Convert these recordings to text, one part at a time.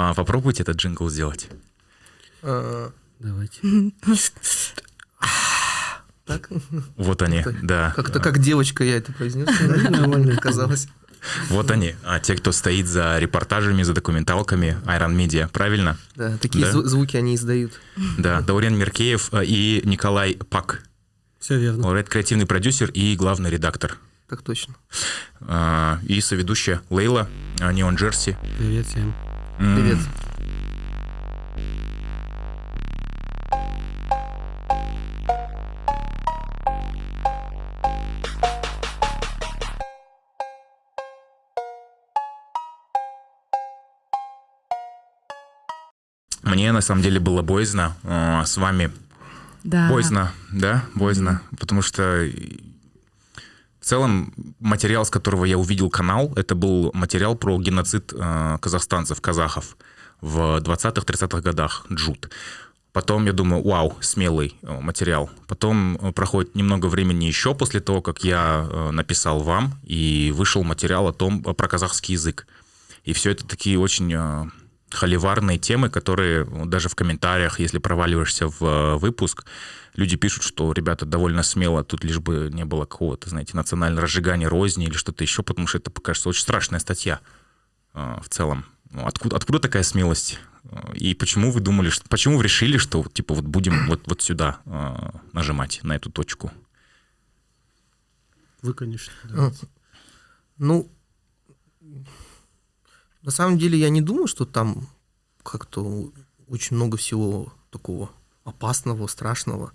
А, попробуйте этот джингл сделать. А, Давайте. Так? Вот они, Это да. Как-то как девочка я это произнес. Нормально. Казалось. Вот они, а, те, кто стоит за репортажами, за документалками Iron Media, правильно? Да, такие Да. зву- звуки они издают. Да, Даурен Меркеев а, и Николай Пак, Все верно. лауреат креативный продюсер и главный редактор. Так точно. А, И соведущая Лейла, а, Неон Джерси. Привет всем. Привет. Мне на самом деле было боязно а, с вами Да. Боязно, да, боязно, потому что в целом материал, с которого я увидел канал, это был материал про геноцид э, казахстанцев, казахов в 20-30-х годах, Джут. Потом я думаю, вау, смелый э, материал. Потом э, проходит немного времени еще после того, как я э, написал вам, и вышел материал о том, про казахский язык. И все это такие очень холиварные темы, которые ну, даже в комментариях, если проваливаешься в э, выпуск, люди пишут, что ребята довольно смело, тут лишь бы не было какого-то, знаете, национального разжигания розни или что-то еще, потому что это, кажется, очень страшная статья э, в целом. Ну, Откуда, откуда такая смелость? Э, И почему вы думали, что, почему вы решили, что типа вот будем вот, вот сюда э, нажимать, на эту точку? Вы, конечно. А, давайте. Ну, на самом деле я не думаю, что там как-то очень много всего такого опасного, страшного.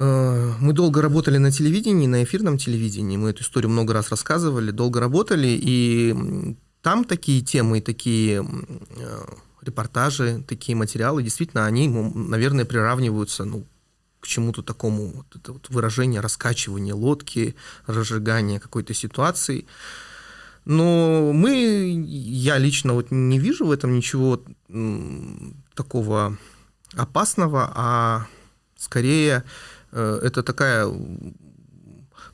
Э, Мы долго работали на телевидении, на эфирном телевидении. Мы эту историю много раз рассказывали, долго работали, и там такие темы, такие э, репортажи, такие материалы, действительно, они, наверное, приравниваются, ну, к чему-то такому, вот это вот выражение раскачивания лодки, разжигания какой-то ситуации. Но мы, я лично вот не вижу в этом ничего такого опасного, а скорее э, это такая,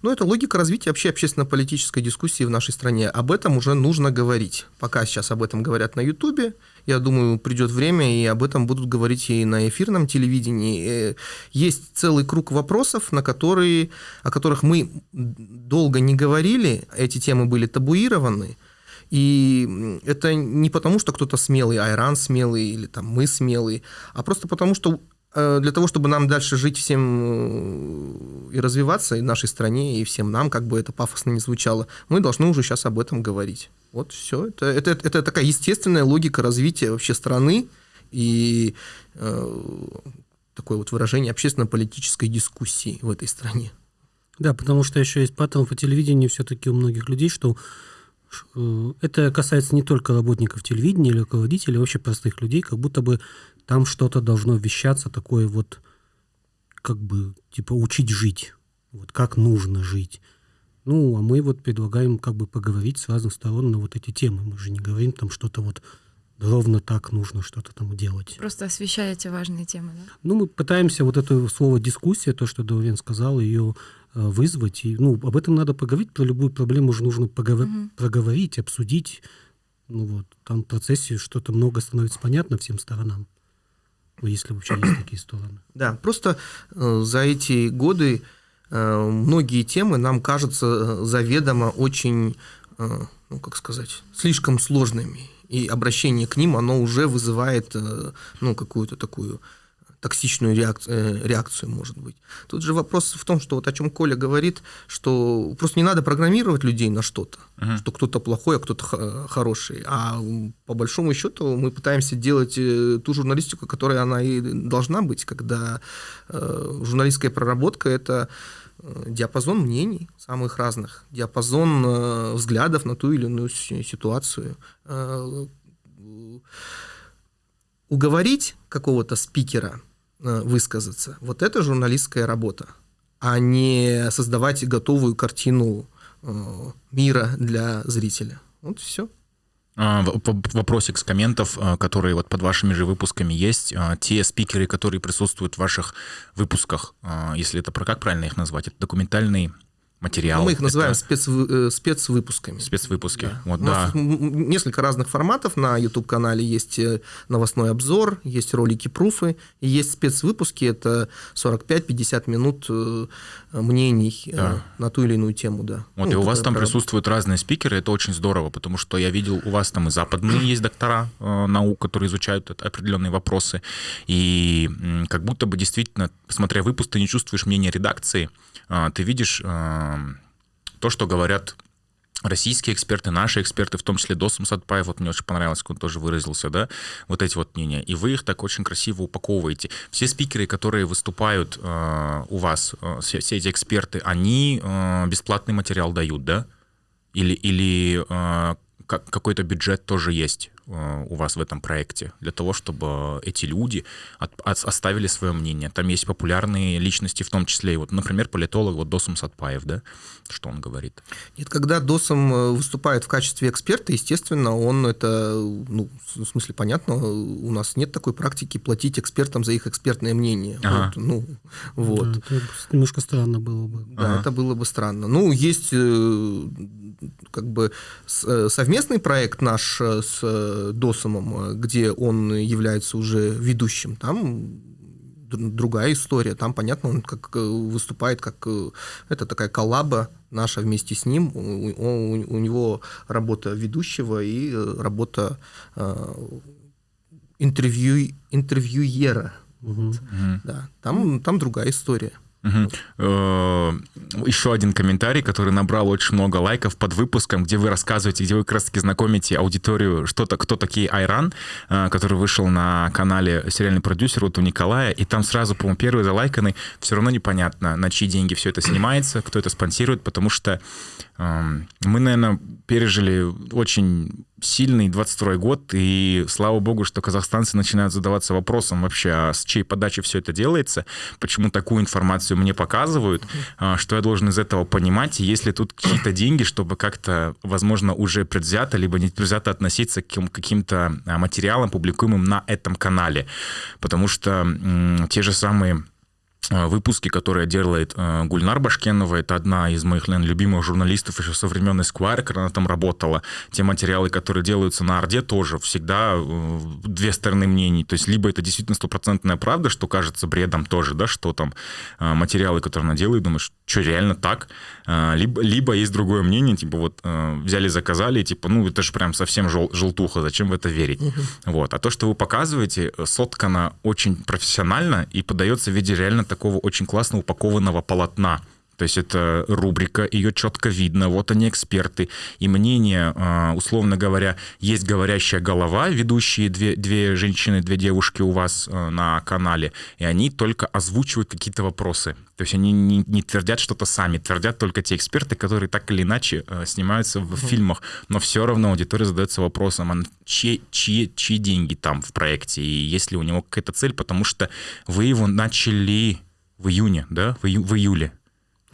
ну это логика развития вообще общественно-политической дискуссии в нашей стране. Об этом уже нужно говорить. Пока сейчас об этом говорят на Ютубе, я думаю, придет время, и об этом будут говорить и на эфирном телевидении. Э, Есть целый круг вопросов, на которые, о которых мы долго не говорили, эти темы были табуированы. И это не потому, что кто-то смелый, Айран смелый или там мы смелые, а просто потому, что для того, чтобы нам дальше жить всем э, и развиваться и нашей стране, и всем нам, как бы это пафосно не звучало, мы должны уже сейчас об этом говорить. Вот все. Это, это, это такая естественная логика развития вообще страны и э, такое вот выражение общественно-политической дискуссии в этой стране. Да, потому что еще есть паттерн по телевидению все-таки у многих людей, что э, это касается не только работников телевидения или руководителей, а вообще простых людей, как будто бы там что-то должно вещаться такое вот, как бы, типа, учить жить, вот как нужно жить. Ну, а мы вот предлагаем как бы поговорить с разных сторон на вот эти темы. Мы же не говорим там что-то вот ровно так нужно что-то там делать. Просто освещаете важные темы, да? Ну, мы пытаемся вот это слово дискуссия, то, что Даурен сказал, ее э, вызвать. И, ну, об этом надо поговорить, про любую проблему же нужно поговор- Мгм. проговорить, обсудить. Ну вот, там в процессе что-то много становится понятно всем сторонам. Если вообще есть такие стороны. Да, просто э, за эти годы э, многие темы нам кажутся э, заведомо очень, э, ну как сказать, слишком сложными. И обращение к ним, оно уже вызывает ну, какую-то такую токсичную реакцию, реакцию, может быть. Тут же вопрос в том, что вот о чем Коля говорит, что просто не надо программировать людей на что-то, Мгм. что кто-то плохой, а кто-то хороший. А по большому счету мы пытаемся делать э, ту журналистику, которая она и должна быть, когда э, журналистская проработка это э, диапазон мнений самых разных, диапазон э, взглядов на ту или иную си- ситуацию. Э, уговорить какого-то спикера э, высказаться, вот это журналистская работа, а не создавать готовую картину э, мира для зрителя. Вот все. А, Вопросик с комментов, а, которые вот под вашими же выпусками есть. А, Те спикеры, которые присутствуют в ваших выпусках, а, если это про как правильно их назвать, это документальные материал. Ну, мы их называем Это спецвы- э, спецвыпусками. спецвыпуски. Да. Вот, У нас да. м- несколько разных форматов на YouTube-канале. Есть э, новостной обзор, есть ролики пруфы, и есть спецвыпуски. Это 45-50 минут э, мнений э, Да. на ту или иную тему. Да. Вот, Ну, и у вас там про- присутствуют разные спикеры, это очень здорово, потому что я видел, у вас там и западные есть доктора э, наук, которые изучают определенные вопросы, и как будто бы действительно, смотря выпуск, ты не чувствуешь мнения редакции, а, ты видишь э, то, что говорят российские эксперты, наши эксперты, в том числе Досум Садпаев, вот мне очень понравилось, как он тоже выразился, да, вот эти вот мнения, и вы их так очень красиво упаковываете. Все спикеры, которые выступают э, у вас, э, все, все эти эксперты, они э, бесплатный материал дают, да? Или, или э, как, какой-то бюджет тоже есть у вас в этом проекте для того, чтобы эти люди от- от- оставили свое мнение. Там есть популярные личности, в том числе, и вот, например, политолог вот Досум Садпаев, да, что он говорит. Нет, когда ДОСом э, выступает в качестве эксперта, естественно, он это, ну, в смысле, понятно, у нас нет такой практики платить экспертам за их экспертное мнение. Ага. Вот, ну, вот. Да, это немножко странно было бы. Да, Ага. это было бы странно. Ну, есть э, как бы с- э, совместный проект наш э, с Досомом, где он является уже ведущим. Там другая история. Там, понятно, он как э, выступает как... э, Это такая коллаба наша вместе с ним. У, у- у него работа ведущего и э, работа э, интервью, интервьюера. Мгм. Да, там, там другая история. Мгм. Э, Еще один комментарий, который набрал очень много лайков под выпуском, где вы рассказываете, где вы как раз-таки знакомите аудиторию, что то, кто такие Айран, э, который вышел на канале «Сериальный продюсер» вот у Николая, и там сразу, по-моему, первый залайканный, все равно непонятно, на чьи деньги все это снимается, кто это спонсирует, потому что мы, наверное, пережили очень сильный 22 год, и слава богу, что казахстанцы начинают задаваться вопросом вообще, а с чьей подачи все это делается, почему такую информацию мне показывают, а, что я должен из этого понимать, и есть ли тут какие-то деньги, чтобы как-то, возможно, уже предвзято, либо не предвзято относиться к каким- каким-то а, материалам, публикуемым на этом канале, потому что те же самые выпуски, которые делает э, Гульнар Башкенова. Это одна из моих, наверное, любимых журналистов еще со времен Esquire, когда она там работала. Те материалы, которые делаются на Орде, тоже всегда э, две стороны мнений. То есть либо это действительно стопроцентная правда, что кажется бредом тоже, да, что там э, материалы, которые она делает, думаешь, что реально так? Э, Либо, либо есть другое мнение, типа вот э, взяли, заказали, типа, ну это же прям совсем жел- желтуха, зачем в это верить? Вот. А то, что вы показываете, соткано очень профессионально и подается в виде реально такого очень классно упакованного полотна. То есть это рубрика, ее четко видно, вот они эксперты. И мнение, э, условно говоря, есть говорящая голова, ведущие две, две женщины, две девушки у вас э, на канале, и они только озвучивают какие-то вопросы. То есть они не, не твердят что-то сами, твердят только те эксперты, которые так или иначе э, снимаются в фильмах, но все равно аудитория задается вопросом, а чьи, чьи, чьи деньги там в проекте, и есть ли у него какая-то цель, потому что вы его начали в июне, да, в, ию- в июле.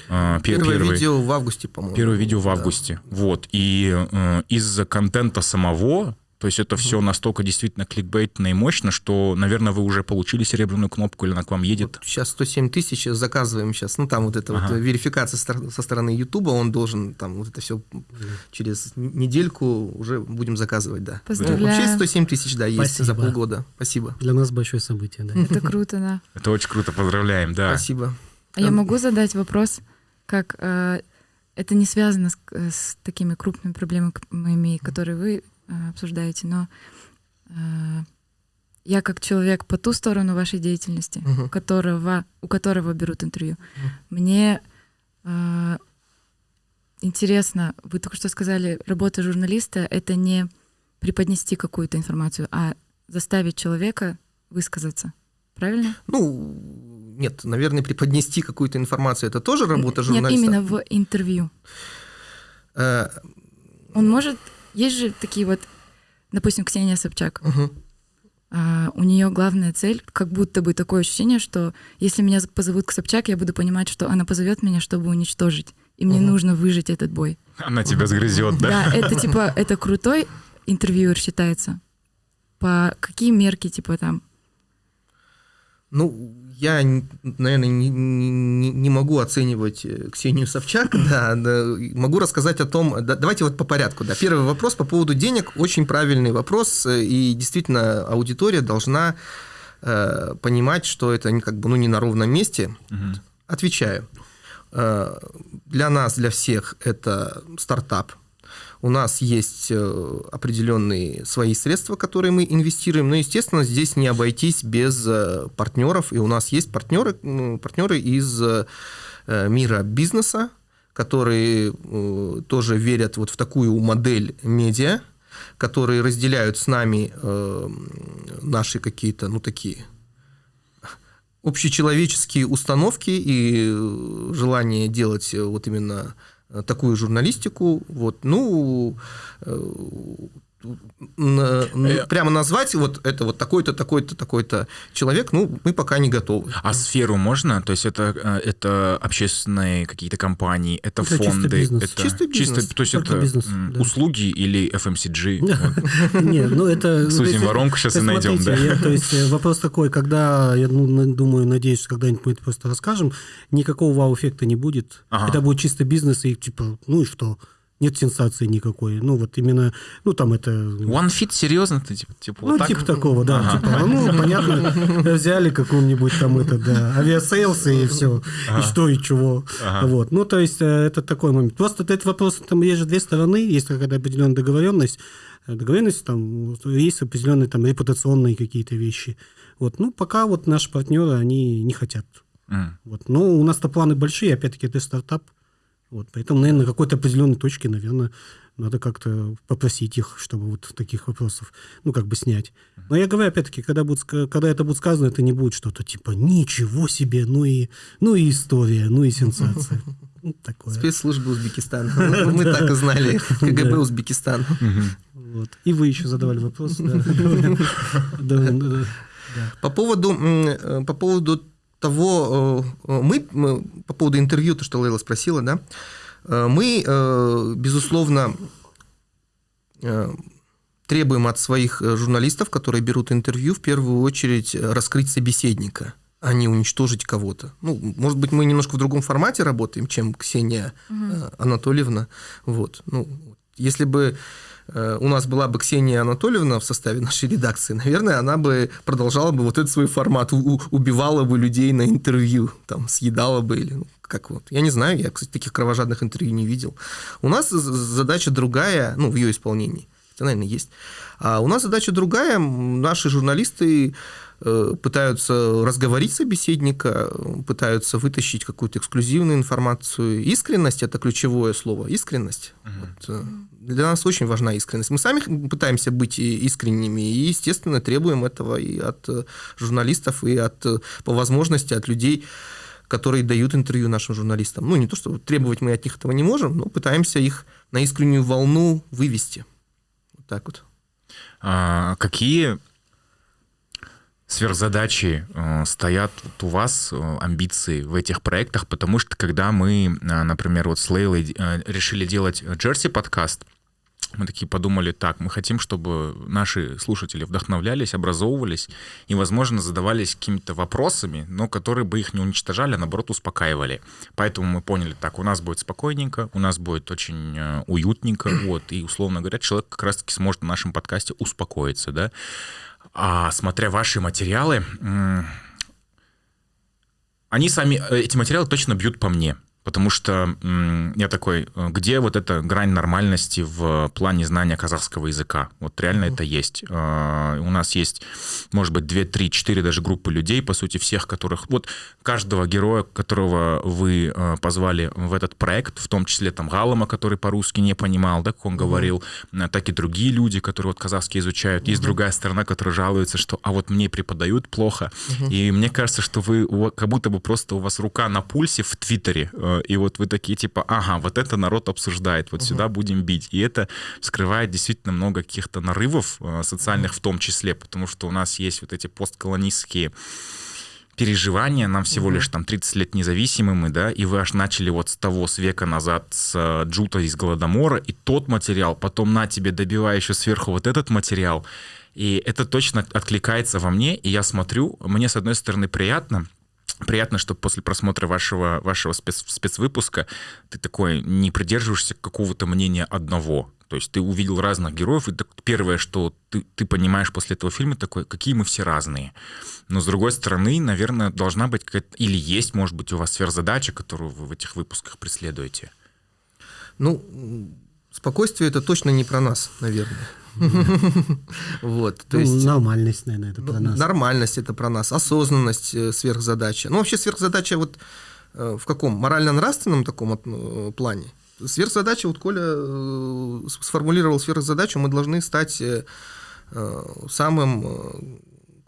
А, пе- Первое первый- видео в августе, по-моему. Первое видео в Да. августе. Вот. И э, из-за контента самого, то есть это все настолько действительно кликбейтно и мощно, что, наверное, вы уже получили серебряную кнопку или она к вам едет. Сейчас 107 тысяч заказываем сейчас. Ну, там вот эта Ага. вот верификация со стороны Ютуба, он должен там вот это все через недельку уже будем заказывать, да. Поздравляю. Ну, вообще 107 тысяч, да, есть за Спасибо. полгода. Спасибо. Для нас большое событие, да. Это круто, да. Это очень круто, поздравляем, да. Спасибо. А я могу задать вопрос, как э, это не связано с, с такими крупными проблемами, которые вы э, обсуждаете, но э, я как человек по ту сторону вашей деятельности, Мгм. которого, у которого берут интервью, мне э, интересно, вы только что сказали, работа журналиста — это не преподнести какую-то информацию, а заставить человека высказаться. Правильно? Ну, нет, наверное, преподнести какую-то информацию, это тоже работа Нет, журналиста. именно в интервью. Э, Он может... Есть же такие вот, допустим, Ксения Собчак. мгм. А, у нее главная цель, как будто бы такое ощущение, что если меня позовут к Собчак, я буду понимать, что она позовет меня, чтобы уничтожить. И мне Мгм. нужно выжить этот бой. Она тебя сгрызет, да? Да, это типа, это крутой интервьюер считается. По какие мерки, типа там? Ну, я, наверное, не, не, не могу оценивать э, Ксению Собчак, да, да, могу рассказать о том, да, давайте вот по порядку, да. Первый вопрос по поводу денег, очень правильный вопрос, э, и действительно аудитория должна э, понимать, что это как бы, ну, не на ровном месте. Угу. Отвечаю. Э, для нас, для всех это стартап, у нас есть э, определенные свои средства, которые мы инвестируем, но, естественно, здесь не обойтись без э, партнеров, и у нас есть партнеры, партнеры из э, мира бизнеса, которые тоже верят вот в такую модель медиа, которые разделяют с нами наши какие-то, ну, такие общечеловеческие установки и желание делать вот именно такую журналистику. Вот, ну, э, прямо назвать вот это вот такой-то, такой-то, такой-то человек, ну, мы пока не готовы. А сферу можно? То есть это, это общественные какие-то компании, это, это фонды? Чисто бизнес. Это чисто бизнес. Чисто, то есть Только это бизнес, да. услуги или FMCG? Нет, ну это... Сузим воронку, сейчас и найдем, да. То есть вопрос такой, когда, я ну, думаю, надеюсь, когда-нибудь мы это просто расскажем, никакого вау-эффекта не будет. Это будет чисто бизнес, и типа, ну и что? Нет сенсации никакой. Ну, вот именно, ну, там это... One Fit, серьезно? Ты, типа, типа, ну, вот типа такого, да. Ага. Типа, ну, понятно, взяли какого-нибудь там это, да, Aviasales и все, ага. и что, и чего. Ага. Вот. Ну, то есть, э, это такой момент. Просто этот вопрос, там есть же две стороны, есть какая-то определенная договоренность, э, договоренность, там, есть определенные там репутационные какие-то вещи. Вот, ну, пока вот наши партнеры, они не хотят. Mm. Вот. Но у нас-то планы большие, опять-таки, это стартап, вот, поэтому, наверное, на какой-то определенной точке, наверное, надо как-то попросить их, чтобы вот таких вопросов, ну, как бы снять. Но я говорю, опять-таки, когда, будет, когда это будет сказано, это не будет что-то типа «ничего себе», ну и, ну и история, ну и сенсация. Ну, такое. Спецслужбы Узбекистана. Мы так и знали. КГБ Узбекистана. И вы еще задавали вопрос. По поводу, э, по поводу того, э, э, мы, по поводу интервью, то, что Лейла спросила, да, э, мы, безусловно, требуем от своих журналистов, которые берут интервью, в первую очередь раскрыть собеседника, а не уничтожить кого-то. Ну, может быть, мы немножко в другом формате работаем, чем Ксения угу. Анатольевна. Вот. Ну, если бы Э, у нас была бы Ксения Анатольевна в составе нашей редакции, наверное, она бы продолжала бы вот этот свой формат, убивала бы людей на интервью, там, съедала бы или ну, как вот. Я не знаю, я, кстати, таких кровожадных интервью не видел. У нас задача другая, ну, в ее исполнении. Это, наверное, есть. А у нас задача другая. Наши журналисты Э, пытаются разговорить собеседника, пытаются вытащить какую-то эксклюзивную информацию. Искренность – это ключевое слово. Искренность. Угу. Вот, э, для нас очень важна искренность. Мы сами пытаемся быть искренними и, естественно, требуем этого и от э, журналистов, и от, по возможности от людей, которые дают интервью нашим журналистам. Ну, не то, что требовать мы от них этого не можем, но пытаемся их на искреннюю волну вывести. Вот так вот. А, какие сверхзадачи э, стоят вот у вас, э, амбиции в этих проектах, потому что когда мы, э, например, вот с Лейлой э, решили делать Джерси подкаст, мы такие подумали, так, мы хотим, чтобы наши слушатели вдохновлялись, образовывались и, возможно, задавались какими-то вопросами, но которые бы их не уничтожали, а наоборот успокаивали. Поэтому мы поняли, так, у нас будет спокойненько, у нас будет очень э, уютненько, вот, и, условно говоря, человек как раз-таки сможет на нашем подкасте успокоиться, да. А смотря ваши материалы, они сами, э, эти материалы точно бьют по мне. Потому что я такой, э, где вот эта грань нормальности в плане знания казахского языка? Вот реально mm-hmm. это есть. А, у нас есть, может быть, 2, 3, 4 даже группы людей, по сути, всех, которых... Вот каждого героя, которого вы э, позвали в этот проект, в том числе там Галама, который по-русски не понимал, да, как он mm-hmm. говорил, э, так и другие люди, которые вот казахский изучают. Есть mm-hmm. другая сторона, которая жалуется, что а вот мне преподают плохо. И мне кажется, что вы как будто бы просто у вас рука на пульсе в Твиттере и вот вы такие типа, ага, вот это народ обсуждает, вот угу. сюда будем бить. И это скрывает действительно много каких-то нарывов э, социальных в том числе, потому что у нас есть вот эти постколонистские переживания, нам всего лишь там 30 лет независимыми, да, и вы аж начали вот с того, с века назад, с э, Джута из Голодомора, и тот материал, потом на тебе добивая еще сверху вот этот материал, и это точно откликается во мне, и я смотрю, мне, с одной стороны, приятно, Приятно, что после просмотра вашего, вашего спец, спецвыпуска ты такой не придерживаешься какого-то мнения одного. То есть ты увидел разных героев, и первое, что ты, ты понимаешь после этого фильма, такой, какие мы все разные. Но с другой стороны, наверное, должна быть какая-то, или есть, может быть, у вас сверхзадача, которую вы в этих выпусках преследуете. Ну, спокойствие это точно не про нас, наверное. Вот, то ну, есть... Нормальность, наверное, это про нас. Нормальность это про нас, осознанность, э, сверхзадача. Ну, вообще сверхзадача вот э, в каком? Морально-нравственном таком э, плане? Сверхзадача, вот Коля сформулировал сверхзадачу, мы должны стать самым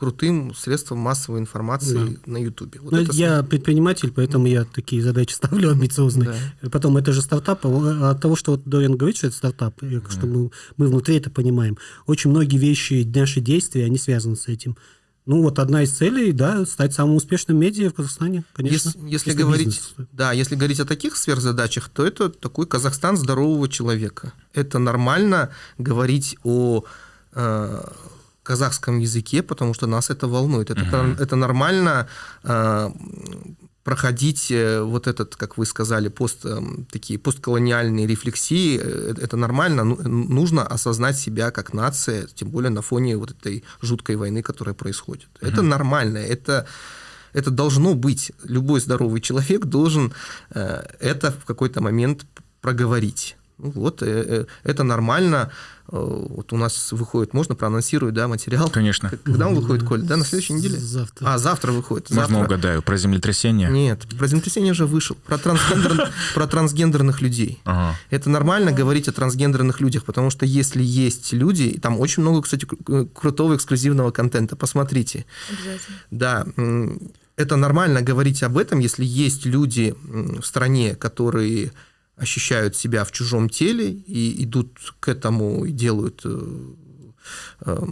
крутым средством массовой информации да. на Ютубе. Вот ну, я сам... предприниматель, поэтому я такие задачи ставлю амбициозные. Да. Потом это же стартап. А от того, что вот Дориан говорит, что это стартап, mm. что мы, мы внутри это понимаем, очень многие вещи, наши действия, они связаны с этим. Ну, вот одна из целей, да, стать самым успешным медиа в Казахстане, конечно. Если, если, если говорить, бизнес. да, если говорить о таких сверхзадачах, то это такой Казахстан здорового человека. Это нормально говорить о э, казахском языке, потому что нас это волнует. Это, uh-huh. это нормально э, проходить э, вот этот, как вы сказали, пост, э, такие постколониальные рефлексии. Э, это нормально. Ну, нужно осознать себя как нация, тем более на фоне вот этой жуткой войны, которая происходит. Uh-huh. Это нормально. Это это должно быть. Любой здоровый человек должен э, это в какой-то момент проговорить. Ну вот, э, это нормально. Э, вот у нас выходит, можно проанонсировать, да, материал? Конечно. Когда он выходит, Коль? Да, на следующей неделе? Завтра. А, завтра выходит. Можно завтра. угадаю, про землетрясение? Нет, про землетрясение уже вышел. Про, трансгендер... про трансгендерных людей. Ага. Это нормально говорить о трансгендерных людях, потому что если есть люди, и там очень много, кстати, крутого эксклюзивного контента, посмотрите. Обязательно. Да, это нормально говорить об этом, если есть люди в стране, которые ощущают себя в чужом теле и идут к этому и делают э, э,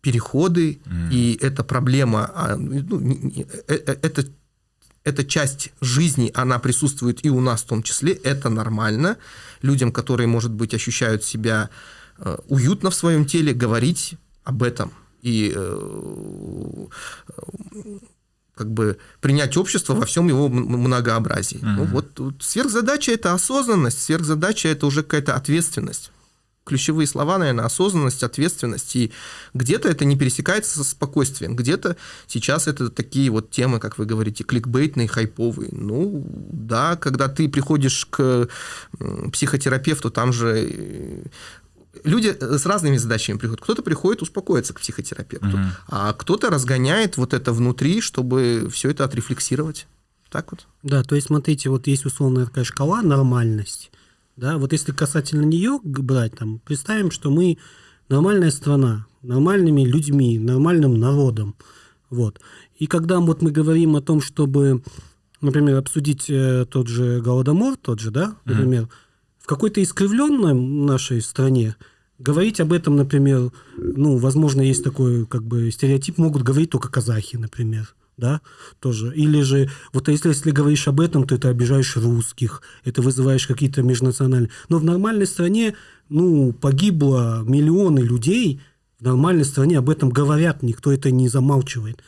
переходы, mm. и эта проблема, а, ну, э, э, это, эта часть жизни, она присутствует и у нас в том числе, это нормально. Людям, которые, может быть, ощущают себя уютно в своем теле, говорить об этом. И как бы принять общество во всем его многообразии. Uh-huh. Ну, вот, вот сверхзадача это осознанность, сверхзадача это уже какая-то ответственность. Ключевые слова, наверное, осознанность, ответственность. И где-то это не пересекается со спокойствием, где-то сейчас это такие вот темы, как вы говорите, кликбейтные, хайповые. Ну, да, когда ты приходишь к психотерапевту, там же э, люди э, с разными задачами приходят. Кто-то приходит успокоиться к психотерапевту, угу. а кто-то разгоняет вот это внутри, чтобы все это отрефлексировать. Так вот. Да, то есть смотрите, вот есть условная такая шкала нормальность. Да, вот если касательно нее брать, там, представим, что мы нормальная страна, нормальными людьми, нормальным народом. Вот. И когда вот мы говорим о том, чтобы, например, обсудить э, тот же Голодомор, тот же, да, например, mm в какой-то искривленной нашей стране говорить об этом, например, ну, возможно, есть такой как бы стереотип, могут говорить только казахи, например да, тоже. Или же, вот если, если говоришь об этом, то это обижаешь русских, это вызываешь какие-то межнациональные... Но в нормальной стране, ну, погибло миллионы людей, в нормальной стране об этом говорят, никто это не замалчивает.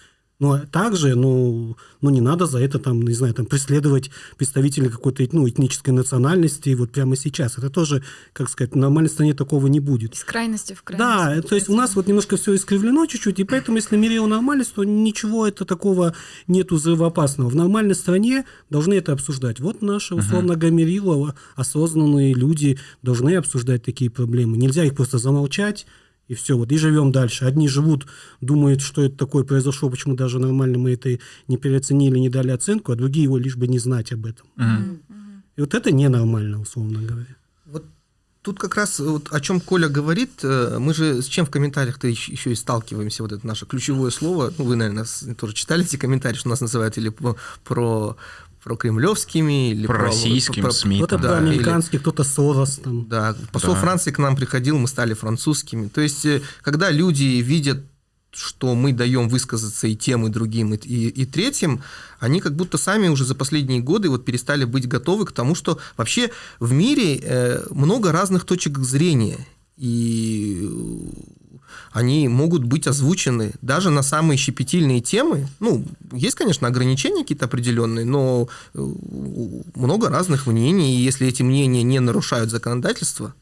Но также, ну, ну, не надо за это, там, не знаю, там, преследовать представителей какой-то ну, этнической национальности вот прямо сейчас. Это тоже, как сказать, в нормальной стране такого не будет. Из крайности в крайность. Да, то есть у нас вот немножко все искривлено чуть-чуть, и поэтому, если мерил нормальность, то ничего это такого нету взрывоопасного. В нормальной стране должны это обсуждать. Вот наши, условно говоря, осознанные люди должны обсуждать такие проблемы. Нельзя их просто замолчать, и все, вот и живем дальше. Одни живут, думают, что это такое произошло, почему даже нормально мы это не переоценили, не дали оценку, а другие его лишь бы не знать об этом. Mm-hmm. И вот это ненормально, условно говоря. Вот тут как раз вот о чем Коля говорит, э, мы же с чем в комментариях-то еще и сталкиваемся, вот это наше ключевое слово, ну, вы, наверное, тоже читали эти комментарии, что нас называют или про, про кремлевскими или про, про СМИ. Кто-то да, про американских, кто-то Сорос. Там. Да, посол да. Франции к нам приходил, мы стали французскими. То есть, э, когда люди видят что мы даем высказаться и тем, и другим, и, и, и третьим, они как будто сами уже за последние годы вот перестали быть готовы к тому, что вообще в мире э, много разных точек зрения. И они могут быть озвучены даже на самые щепетильные темы. Ну, есть, конечно, ограничения какие-то определенные, но э, много разных мнений, и если эти мнения не нарушают законодательство,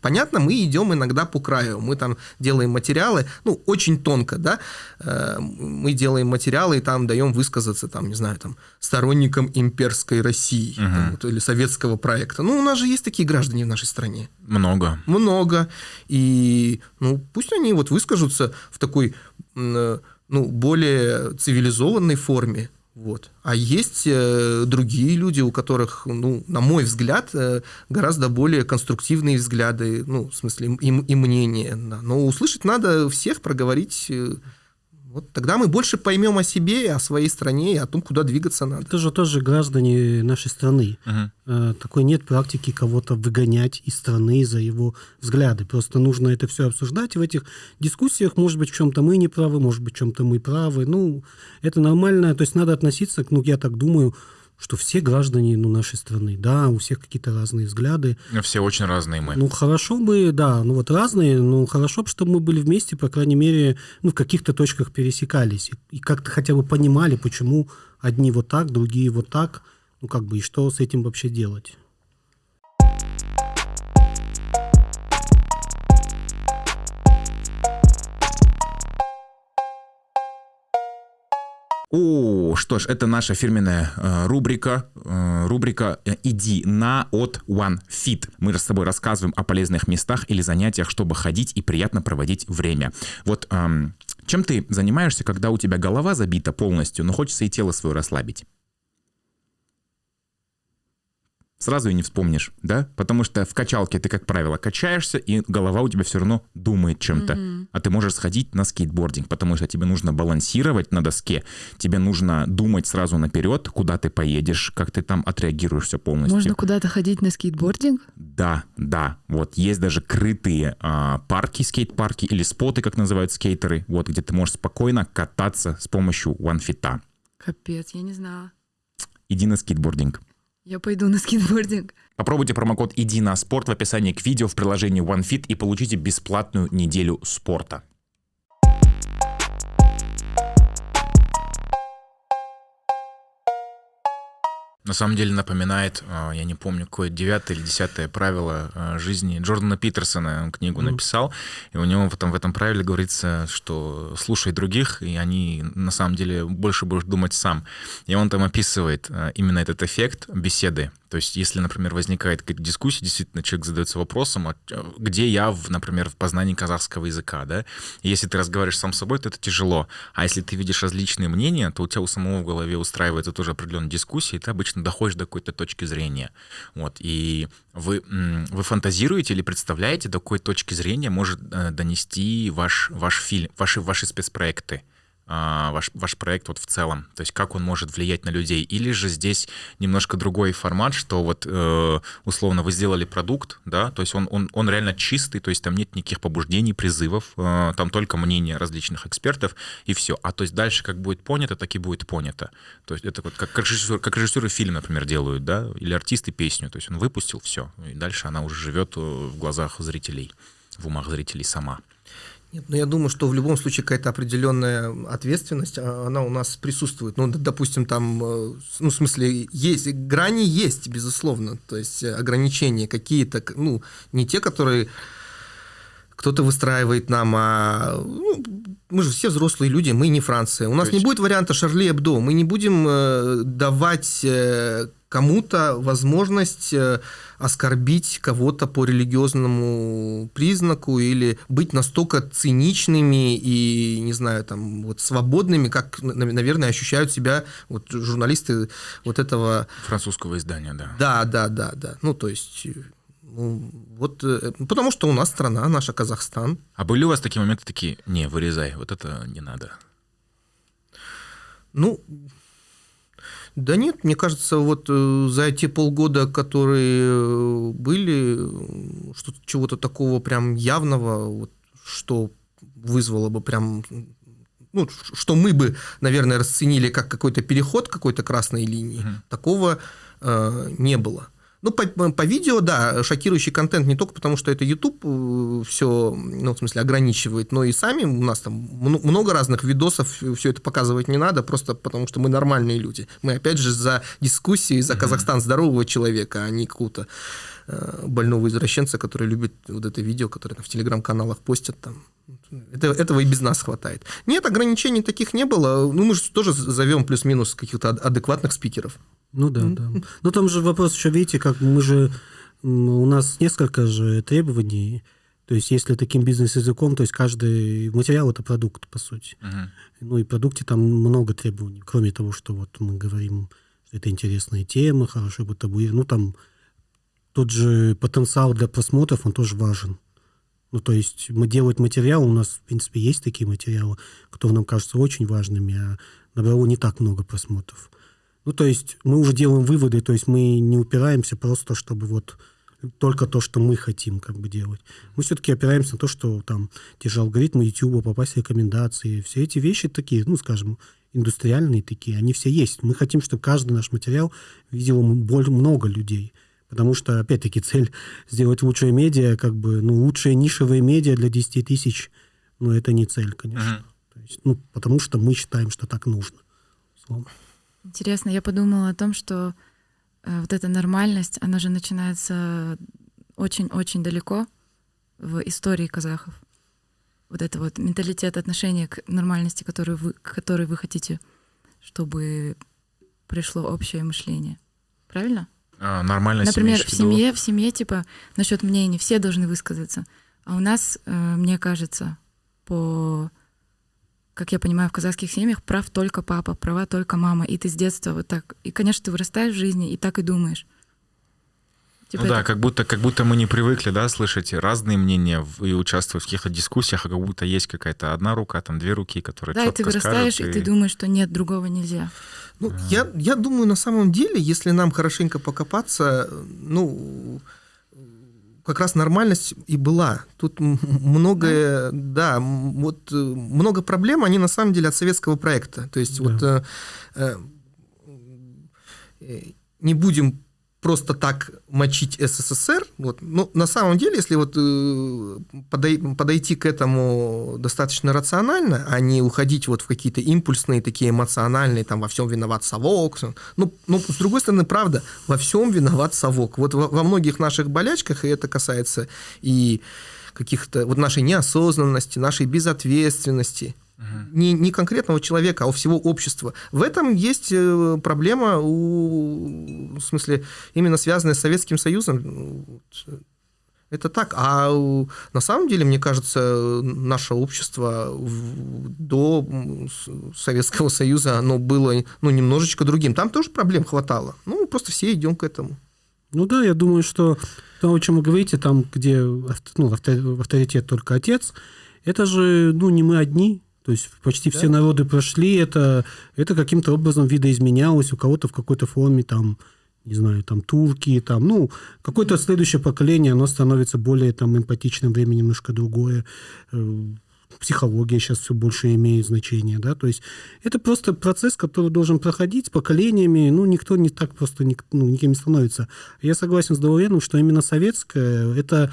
Понятно, мы идем иногда по краю. Мы там делаем материалы, ну, очень тонко, да. Э, мы делаем материалы и там даем высказаться, там, не знаю, там, сторонникам имперской России угу. там, или советского проекта. Ну, у нас же есть такие граждане в нашей стране. Много. Много. И, ну, пусть они вот выскажутся в такой, ну, более цивилизованной форме. Вот. А есть э, другие люди, у которых, ну, на мой взгляд, э, гораздо более конструктивные взгляды, ну, в смысле, и, и мнения. Но услышать надо всех, проговорить э, вот тогда мы больше поймем о себе, о своей стране и о том, куда двигаться надо. Это же тоже граждане нашей страны. Угу. Такой нет практики кого-то выгонять из страны за его взгляды. Просто нужно это все обсуждать. И в этих дискуссиях, может быть, в чем-то мы не правы, может быть, в чем-то мы правы. Ну, это нормально. То есть надо относиться, ну, я так думаю, что все граждане ну, нашей страны, да, у всех какие-то разные взгляды. Все очень разные мы. Ну, хорошо бы, да, ну вот разные, но хорошо бы, чтобы мы были вместе, по крайней мере, ну, в каких-то точках пересекались и, и как-то хотя бы понимали, почему одни вот так, другие вот так, ну, как бы, и что с этим вообще делать. О, что ж, это наша фирменная э, рубрика, э, рубрика э, «Иди на от One Fit». Мы с тобой рассказываем о полезных местах или занятиях, чтобы ходить и приятно проводить время. Вот э, чем ты занимаешься, когда у тебя голова забита полностью, но хочется и тело свое расслабить? Сразу и не вспомнишь, да? Потому что в качалке ты, как правило, качаешься, и голова у тебя все равно думает чем-то. Mm-hmm. А ты можешь сходить на скейтбординг, потому что тебе нужно балансировать на доске, тебе нужно думать сразу наперед, куда ты поедешь, как ты там отреагируешь все полностью. Можно куда-то ходить на скейтбординг? Да, да. Вот есть даже крытые а, парки, скейт-парки или споты, как называют скейтеры, вот где ты можешь спокойно кататься с помощью OneFit. Капец, я не знала. Иди на скейтбординг. Я пойду на скейтбординг. Попробуйте промокод «Иди на спорт» в описании к видео в приложении OneFit и получите бесплатную неделю спорта. На самом деле напоминает, а, я не помню, какое девятое или десятое правило а, жизни Джордана Питерсона, он книгу mm написал, и у него потом в этом правиле говорится, что слушай других, и они на самом деле больше будешь думать сам. И он там описывает а, именно этот эффект беседы. То есть, если, например, возникает какая-то дискуссия, действительно, человек задается вопросом, а где я, в, например, в познании казахского языка, да? И если ты разговариваешь сам с собой, то это тяжело. А если ты видишь различные мнения, то у тебя у самого в голове устраивается тоже определенная дискуссия, и ты обычно доходишь до какой-то точки зрения. Вот. И вы, вы фантазируете или представляете, до какой точки зрения может э, донести ваш, ваш фильм, ваши, ваши спецпроекты? А, ваш, ваш проект вот в целом? То есть как он может влиять на людей? Или же здесь немножко другой формат, что вот э, условно вы сделали продукт, да, то есть он, он, он реально чистый, то есть там нет никаких побуждений, призывов, э, там только мнение различных экспертов и все. А то есть дальше как будет понято, так и будет понято. То есть это вот как, как, режиссер, как режиссеры фильм, например, делают, да, или артисты песню, то есть он выпустил все, и дальше она уже живет э, в глазах зрителей, в умах зрителей сама. Нет, ну я думаю, что в любом случае какая-то определенная ответственность, а, она у нас присутствует. Ну, допустим, там, э, ну, в смысле, есть, грани есть, безусловно, то есть э, ограничения какие-то, ну, не те, которые кто-то выстраивает нам, а ну, мы же все взрослые люди, мы не Франция. У нас Точно. не будет варианта Шарли Эбдо, мы не будем э, давать кому-то возможность э, оскорбить кого-то по религиозному признаку или быть настолько циничными и, не знаю, там, вот свободными, как, наверное, ощущают себя вот журналисты вот этого... Французского издания, да. Да, да, да, да. Ну, то есть... Ну, вот, э, потому что у нас страна, наша Казахстан. А были у вас такие моменты такие, не, вырезай, вот это не надо? Ну, да нет, мне кажется, вот э, за те полгода, которые э, были, что чего-то такого прям явного, вот, что вызвало бы прям ну, что мы бы, наверное, расценили как какой-то переход какой-то красной линии, угу. такого э, не было. Ну, по, по видео, да, шокирующий контент не только потому, что это YouTube э, все, ну, в смысле, ограничивает, но и сами у нас там много разных видосов, все это показывать не надо, просто потому что мы нормальные люди. Мы, опять же, за дискуссии, за Казахстан здорового человека, а не какого-то э, больного извращенца, который любит вот это видео, которое там в телеграм-каналах постят там. Это, этого и без нас хватает. Нет, ограничений таких не было. Ну, мы же тоже зовем плюс-минус каких-то адекватных спикеров. Ну да, да. Ну там же вопрос еще, видите, как мы же, у нас несколько же требований. То есть, если таким бизнес-языком, то есть каждый материал это продукт, по сути. Uh-huh. Ну и в продукте там много требований, кроме того, что вот мы говорим, что это интересная тема, хорошо бы табуир. Ну там тот же потенциал для просмотров, он тоже важен. Ну, то есть мы делать материал, у нас, в принципе, есть такие материалы, которые нам кажутся очень важными, а набрало не так много просмотров. Ну, то есть мы уже делаем выводы, то есть мы не упираемся просто, чтобы вот только то, что мы хотим как бы делать. Мы все-таки опираемся на то, что там те же алгоритмы YouTube, попасть в рекомендации, все эти вещи такие, ну, скажем, индустриальные такие, они все есть. Мы хотим, чтобы каждый наш материал видел много людей. Потому что, опять-таки, цель сделать лучшее медиа, как бы, ну, лучшие нишевые медиа для 10 тысяч, ну, это не цель, конечно. Uh-huh. То есть, ну, потому что мы считаем, что так нужно. Словно. Интересно, я подумала о том, что э, вот эта нормальность, она же начинается очень-очень далеко в истории казахов. Вот это вот менталитет, отношение к нормальности, которую вы, к которой вы хотите, чтобы пришло общее мышление. Правильно? А, нормальность. Например, в семье, в семье, типа, насчет мнений все должны высказаться. А у нас, э, мне кажется, по как я понимаю, в казахских семьях прав только папа, права только мама, и ты с детства вот так. И, конечно, ты вырастаешь в жизни и так и думаешь. Типа ну это... да, как будто, как будто мы не привыкли, да, слышать разные мнения и участвовать в каких-то дискуссиях, а как будто есть какая-то одна рука, там две руки, которые Да, и ты вырастаешь, скажут, и... и ты думаешь, что нет, другого нельзя. Ну, а... я, я думаю, на самом деле, если нам хорошенько покопаться, ну, как раз нормальность и была. Тут многое, да, да вот э, много проблем, они на самом деле от советского проекта. То есть да. вот э, э, э не будем просто так мочить СССР. Вот. Ну, на самом деле, если вот э, подойти к этому достаточно рационально, а не уходить вот в какие-то импульсные, такие эмоциональные, там, во всем виноват совок. Ну, ну, с другой стороны, правда, во всем виноват совок. Вот во, во многих наших болячках, и это касается и каких-то вот нашей неосознанности, нашей безответственности, не, не конкретного человека, а у всего общества. В этом есть э, проблема, у, в смысле, именно связанная с Советским Союзом. Это так. А на самом деле, мне кажется, наше общество до Советского Союза, оно было ну, немножечко другим. Там тоже проблем хватало. Ну, просто все идем к этому. Ну да, я думаю, что то, о чем вы говорите, там, где ну, авторитет только отец, это же ну, не мы одни. То есть почти да. все народы прошли, это, это каким-то образом видоизменялось, у кого-то в какой-то форме, там, не знаю, там турки, там, ну, какое-то следующее поколение, оно становится более там эмпатичным, время немножко другое. Э, психология сейчас все больше имеет значение, да, то есть это просто процесс, который должен проходить с поколениями, ну, никто не так просто ну, никем не становится. Я согласен с Доловеном, что именно советское, это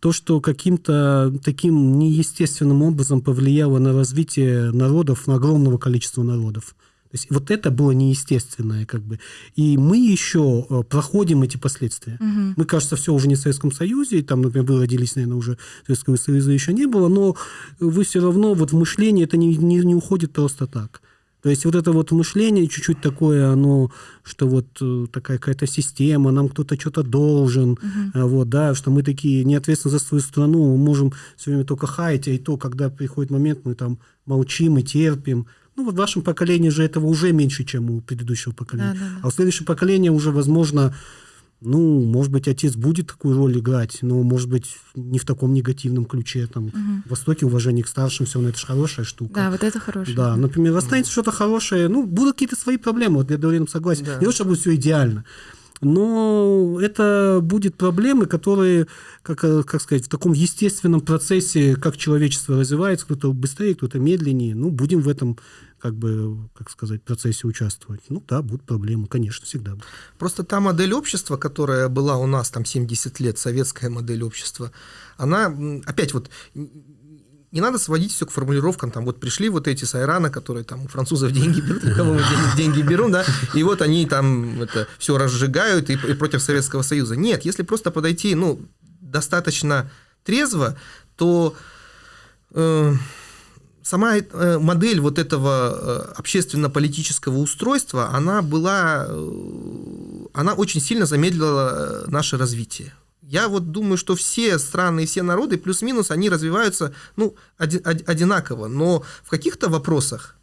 то, что каким-то таким неестественным образом повлияло на развитие народов, на огромного количества народов. То есть вот это было неестественное, как бы. И мы еще э, проходим эти последствия. Угу. Мы, кажется, все уже не в Советском Союзе, и там, например, вы родились, наверное, уже Советского Союза еще не было, но вы все равно, вот в мышлении это не, не, не уходит просто так. То есть вот это вот мышление чуть-чуть такое, оно, что вот э, такая какая-то система, нам кто-то что-то должен, угу. вот, да, что мы такие неответственны за свою страну, мы можем все время только хаять, а и то, когда приходит момент, мы там молчим и терпим. Ну, вот в вашем поколении же этого уже меньше, чем у предыдущего поколения. Да, да, да. А у следующего поколения уже, возможно, ну, может быть, отец будет такую роль играть, но, может быть, не в таком негативном ключе. Там, угу. В Востоке уважение к старшим, все, ну, это же хорошая штука. Да, вот это хорошее. Да, например, останется угу. что-то хорошее, ну, будут какие-то свои проблемы, вот я Дорин согласен. Да. Не то, что будет все идеально. но это будет проблемы, которые, как, э, как сказать, в таком естественном процессе, как человечество развивается, кто-то быстрее, кто-то медленнее, ну, будем в этом как бы, как сказать, процессе участвовать. Ну да, будут проблемы, конечно, всегда будут. Просто та модель общества, которая была у нас там 70 лет, советская модель общества, она, опять вот, не надо сводить все к формулировкам, там вот пришли вот эти сайраны, которые там у французов деньги берут, у кого мы деньги берем, да, и вот они там это все разжигают и, и против Советского Союза. Нет, если просто подойти, ну, достаточно трезво, то э, сама э, модель вот этого э, общественно-политического устройства, она была, э, она очень сильно замедлила наше развитие. Я вот думаю, что все страны и все народы, плюс-минус, они развиваются ну, одинаково, но в каких-то вопросах,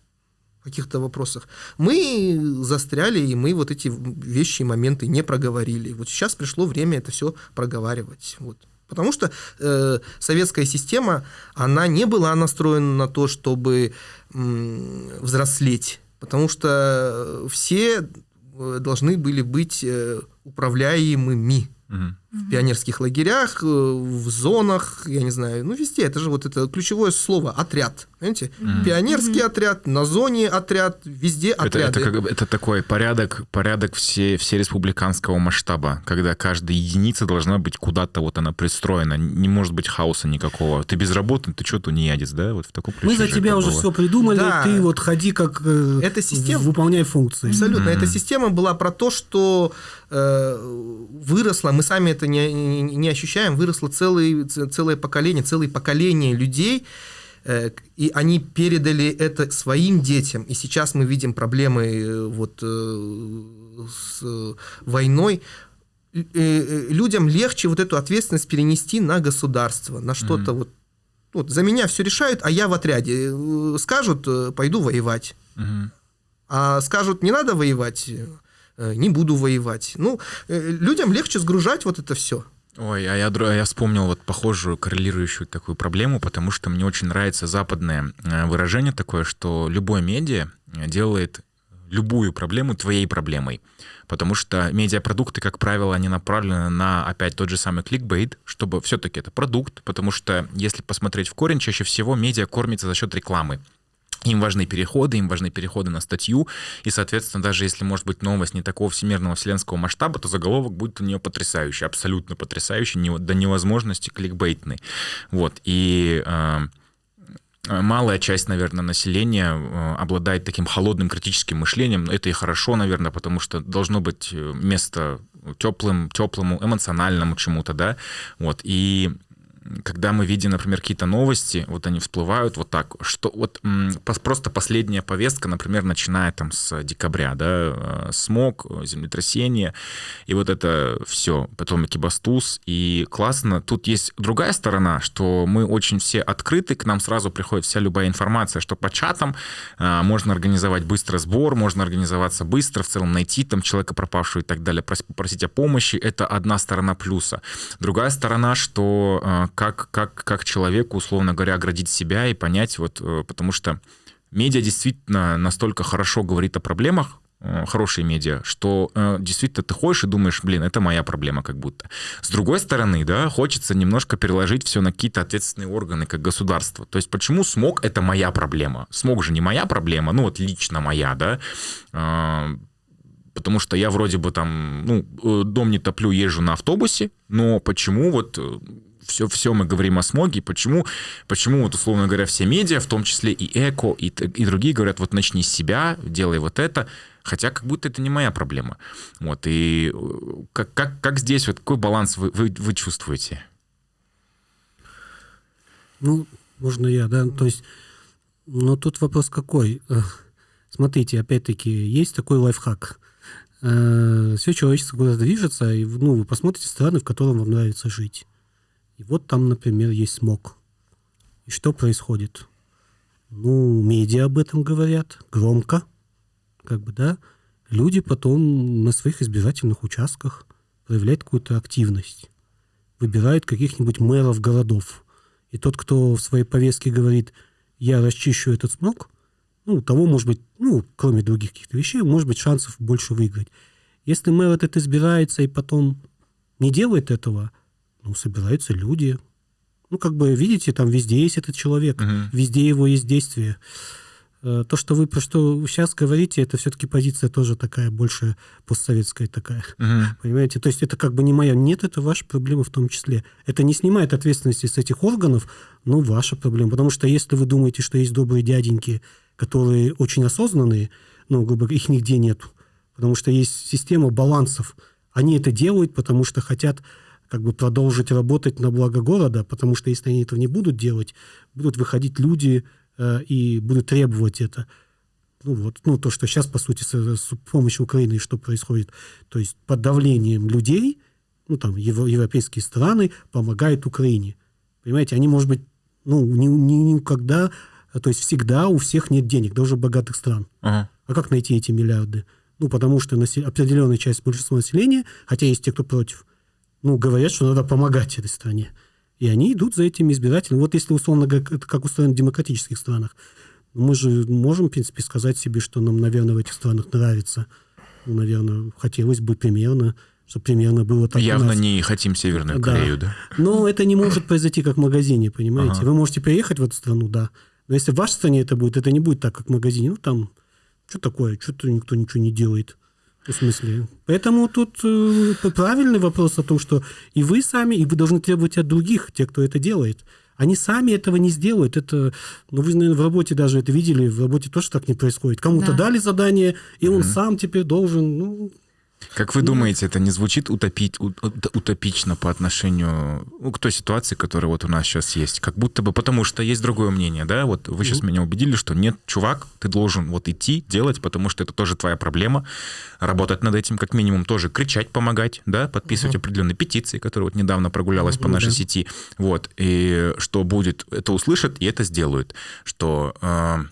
каких-то вопросах мы застряли, и мы вот эти вещи и моменты не проговорили. Вот сейчас пришло время это все проговаривать. Вот. Потому что э, советская система, она не была настроена на то, чтобы э, взрослеть. Потому что все э, должны были быть э, управляемыми. Угу в пионерских лагерях, э, в зонах, я не знаю, ну везде. Это же вот это ключевое слово отряд. Понимаете? Mm-hmm. Пионерский mm-hmm. отряд, на зоне отряд, везде отряды. Это, это, как, это такой порядок, порядок все, все республиканского масштаба, когда каждая единица должна быть куда-то вот она пристроена. Не может быть хаоса никакого. Ты безработный, ты что, не ядец, да? Вот в таком Мы за тебя уже было. все придумали, да. ты вот ходи как э, эта система, выполняй функции. Абсолютно. Mm-hmm. Эта система была про то, что э, выросла, мы сами это не, не, не ощущаем, выросло целый, целое поколение, целое поколение людей, э, и они передали это своим детям. И сейчас мы видим проблемы э, вот э, с войной. Людям легче вот эту ответственность перенести на государство, на что-то mm-hmm. вот. Вот за меня все решают, а я в отряде. Скажут, пойду воевать. Mm-hmm. А скажут, не надо воевать, не буду воевать. Ну, э, людям легче сгружать вот это все. Ой, а я, я вспомнил вот похожую коррелирующую такую проблему, потому что мне очень нравится западное э, выражение такое, что любое медиа делает любую проблему твоей проблемой. Потому что медиапродукты, как правило, они направлены на, опять, тот же самый кликбейт, чтобы все-таки это продукт, потому что, если посмотреть в корень, чаще всего медиа кормится за счет рекламы. Им важны переходы, им важны переходы на статью, и, соответственно, даже если, может быть, новость не такого всемирного вселенского масштаба, то заголовок будет у нее потрясающий, абсолютно потрясающий, до невозможности кликбейтный. Вот, и э, малая часть, наверное, населения э, обладает таким холодным критическим мышлением. Это и хорошо, наверное, потому что должно быть э, место теплым, теплому, эмоциональному чему-то, да, вот, и когда мы видим, например, какие-то новости, вот они всплывают вот так, что вот просто последняя повестка, например, начиная там с декабря, да, э, смог, землетрясение, и вот это все, потом экибастуз, и классно. Тут есть другая сторона, что мы очень все открыты, к нам сразу приходит вся любая информация, что по чатам э, можно организовать быстро сбор, можно организоваться быстро, в целом найти там человека пропавшего и так далее, попросить о помощи, это одна сторона плюса. Другая сторона, что э, как, как, как человеку, условно говоря, оградить себя и понять, вот, э, потому что медиа действительно настолько хорошо говорит о проблемах, э, хорошие медиа, что э, действительно ты ходишь и думаешь, блин, это моя проблема как будто. С другой стороны, да, хочется немножко переложить все на какие-то ответственные органы, как государство. То есть почему смог это моя проблема? Смог же не моя проблема, ну вот лично моя, да, потому что я вроде бы там, ну, дом не топлю, езжу на автобусе, но почему вот все, все мы говорим о смоге, почему, почему вот, условно говоря, все медиа, в том числе и эко, и, и другие говорят, вот начни с себя, делай вот это, хотя как будто это не моя проблема. Вот, и э, как, как, как здесь, вот какой баланс вы, вы, вы чувствуете? Ну, можно я, да, то есть, но тут вопрос какой? Смотрите, опять-таки, есть такой лайфхак. Э, все человечество куда-то движется, и ну, вы посмотрите страны, в которых вам нравится жить. И вот там, например, есть смог. И что происходит? Ну, медиа об этом говорят громко, как бы, да. Люди потом на своих избирательных участках проявляют какую-то активность, выбирают каких-нибудь мэров городов. И тот, кто в своей повестке говорит, я расчищу этот смог, ну, того, может быть, ну, кроме других каких-то вещей, может быть, шансов больше выиграть. Если мэр этот избирается и потом не делает этого, ну, собираются люди. Ну, как бы, видите, там везде есть этот человек, Мгм. везде его есть действие. Э, То, что вы про что сейчас говорите, это все-таки позиция тоже такая, больше постсоветская такая. Мгм. Понимаете? То есть это как бы не моя. Нет, это ваша проблема в том числе. Это не снимает ответственности с этих органов, но ваша проблема. Потому что если вы думаете, что есть добрые дяденьки, которые очень осознанные, ну, грубо говоря, их нигде нет. Потому что есть система балансов. Они это делают, потому что хотят как бы продолжить работать на благо города, потому что если они этого не будут делать, будут выходить люди э, и будут требовать это. Ну вот, ну то, что сейчас, по сути, с, с помощью Украины что происходит, то есть под давлением людей, ну там ево- европейские страны помогают Украине. Понимаете, они, может быть, ну ни, ни- никогда, то есть всегда у всех нет денег, даже у богатых стран. Ага. А как найти эти миллиарды? Ну, потому что насе- определенная часть большинства населения, хотя есть те, кто против, ну, говорят, что надо помогать этой стране. И они идут за этими избирателями. Вот если, условно говоря, это как устроено в демократических странах, мы же можем, в принципе, сказать себе, что нам, наверное, в этих странах нравится. Ну, наверное, хотелось бы примерно, чтобы примерно было так Явно не хотим Северную Да. Корею, да? Но это не может произойти как в магазине, понимаете? Ага. Вы можете приехать в эту страну, да. Но если в вашей стране это будет, это не будет так, как в магазине. Ну, там, что такое, что-то никто ничего не делает. В смысле? Поэтому тут э, правильный вопрос о том, что и вы сами, и вы должны требовать от других, те, кто это делает. Они сами этого не сделают. Это, ну, вы, наверное, в работе даже это видели, в работе тоже так не происходит. Кому-то Да. дали задание, и он сам теперь должен, ну, Как вы думаете, это не звучит утопить, утопично по отношению ну, к той ситуации, которая вот у нас сейчас есть? Как будто бы, потому что есть другое мнение, да? Вот вы сейчас меня убедили, что нет, чувак, ты должен вот идти, делать, потому что это тоже твоя проблема. Работать над этим, как минимум, тоже кричать, помогать, да? Подписывать определенные петиции, которые вот недавно прогулялась по Ну нашей сети. Вот. И что будет, это услышат и это сделают. Что... э,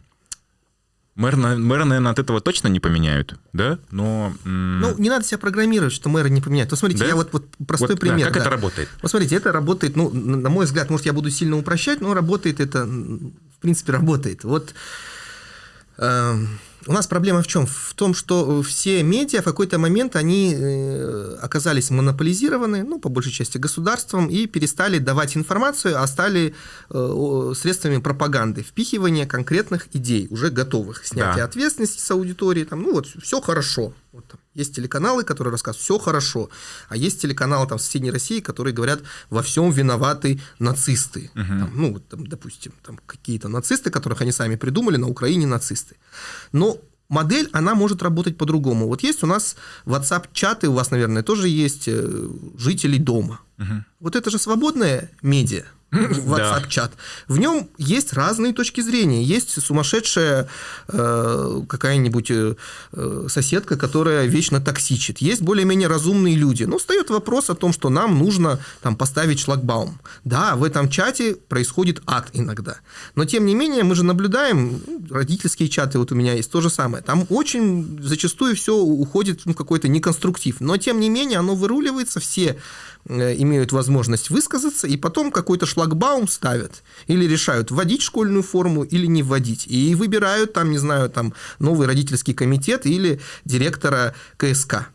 Мэр, мэра, наверное, от этого точно не поменяют, да? Но... Ну, не надо себя программировать, что мэры не поменяют. Вот смотрите, Да? я вот, вот простой вот, да, пример. как да. это работает? Вот смотрите, это работает, ну, на мой взгляд, может, я буду сильно упрощать, но работает это, в принципе, работает. Вот э, у нас проблема в чем? В том, что все медиа в какой-то момент они э, оказались монополизированы, ну, по большей части государством, и перестали давать информацию, а стали э, средствами пропаганды, впихивания конкретных идей, уже готовых, снятия Да. ответственности с аудитории, там, ну вот, все хорошо. Вот там есть телеканалы, которые рассказывают, все хорошо, а есть телеканалы там в соседней России, которые говорят, во всем виноваты нацисты. Там, ну, там, допустим, там какие-то нацисты, которых они сами придумали, на Украине нацисты. Но модель, она может работать по-другому. Вот есть у нас WhatsApp-чаты, у вас, наверное, тоже есть э, жителей дома. Вот это же свободная медиа. WhatsApp-чат. В нем есть разные точки зрения. Есть сумасшедшая э, какая-нибудь э, э, соседка, которая вечно токсичит. Есть более-менее разумные люди. Но встает вопрос о том, что нам нужно там, поставить шлагбаум. Да, в этом чате происходит ад иногда. Но тем не менее, мы же наблюдаем, ну, родительские чаты вот у меня есть то же самое. Там очень зачастую все уходит в ну, какой-то неконструктив. Но тем не менее, оно выруливается, все имеют возможность высказаться, и потом какой-то шлагбаум ставят. Или решают, вводить школьную форму или не вводить. И выбирают там, не знаю, там новый родительский комитет или директора КСК.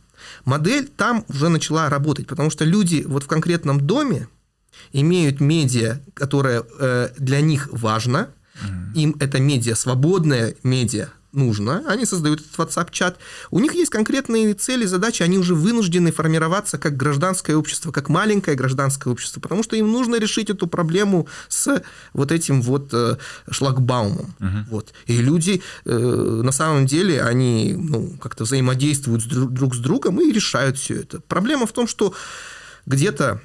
Модель там уже начала работать, потому что люди вот в конкретном доме имеют медиа, которое э, для них важно, им это медиа, свободное медиа нужно, они создают этот WhatsApp-чат. У них есть конкретные цели, задачи, они уже вынуждены формироваться как гражданское общество, как маленькое гражданское общество, потому что им нужно решить эту проблему с вот этим вот э, шлагбаумом. Вот. И люди э, на самом деле, они ну, как-то взаимодействуют друг с другом и решают все это. Проблема в том, что где-то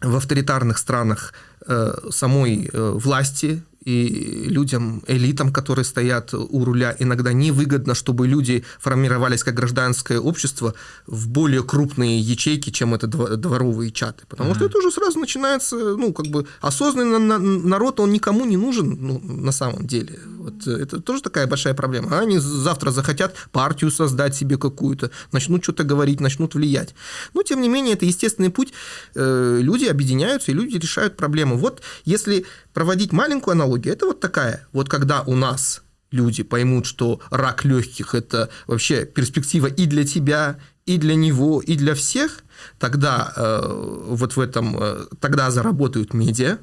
в авторитарных странах э, самой э, власти и людям, элитам, которые стоят у руля, иногда невыгодно, чтобы люди формировались как гражданское общество в более крупные ячейки, чем это дво- дворовые чаты. Потому что это уже сразу начинается, ну, как бы осознанный на- на- народ, он никому не нужен, ну, на самом деле. Вот э, это тоже такая большая проблема. Они завтра захотят партию создать себе какую-то, начнут что-то говорить, начнут влиять. Но, тем не менее, это естественный путь. Э, Люди объединяются, и люди решают проблему. Вот если проводить маленькую аналогию, это вот такая. Вот когда у нас люди поймут, что рак легких это вообще перспектива и для тебя, и для него, и для всех, тогда э, вот в этом, э, тогда заработают медиа,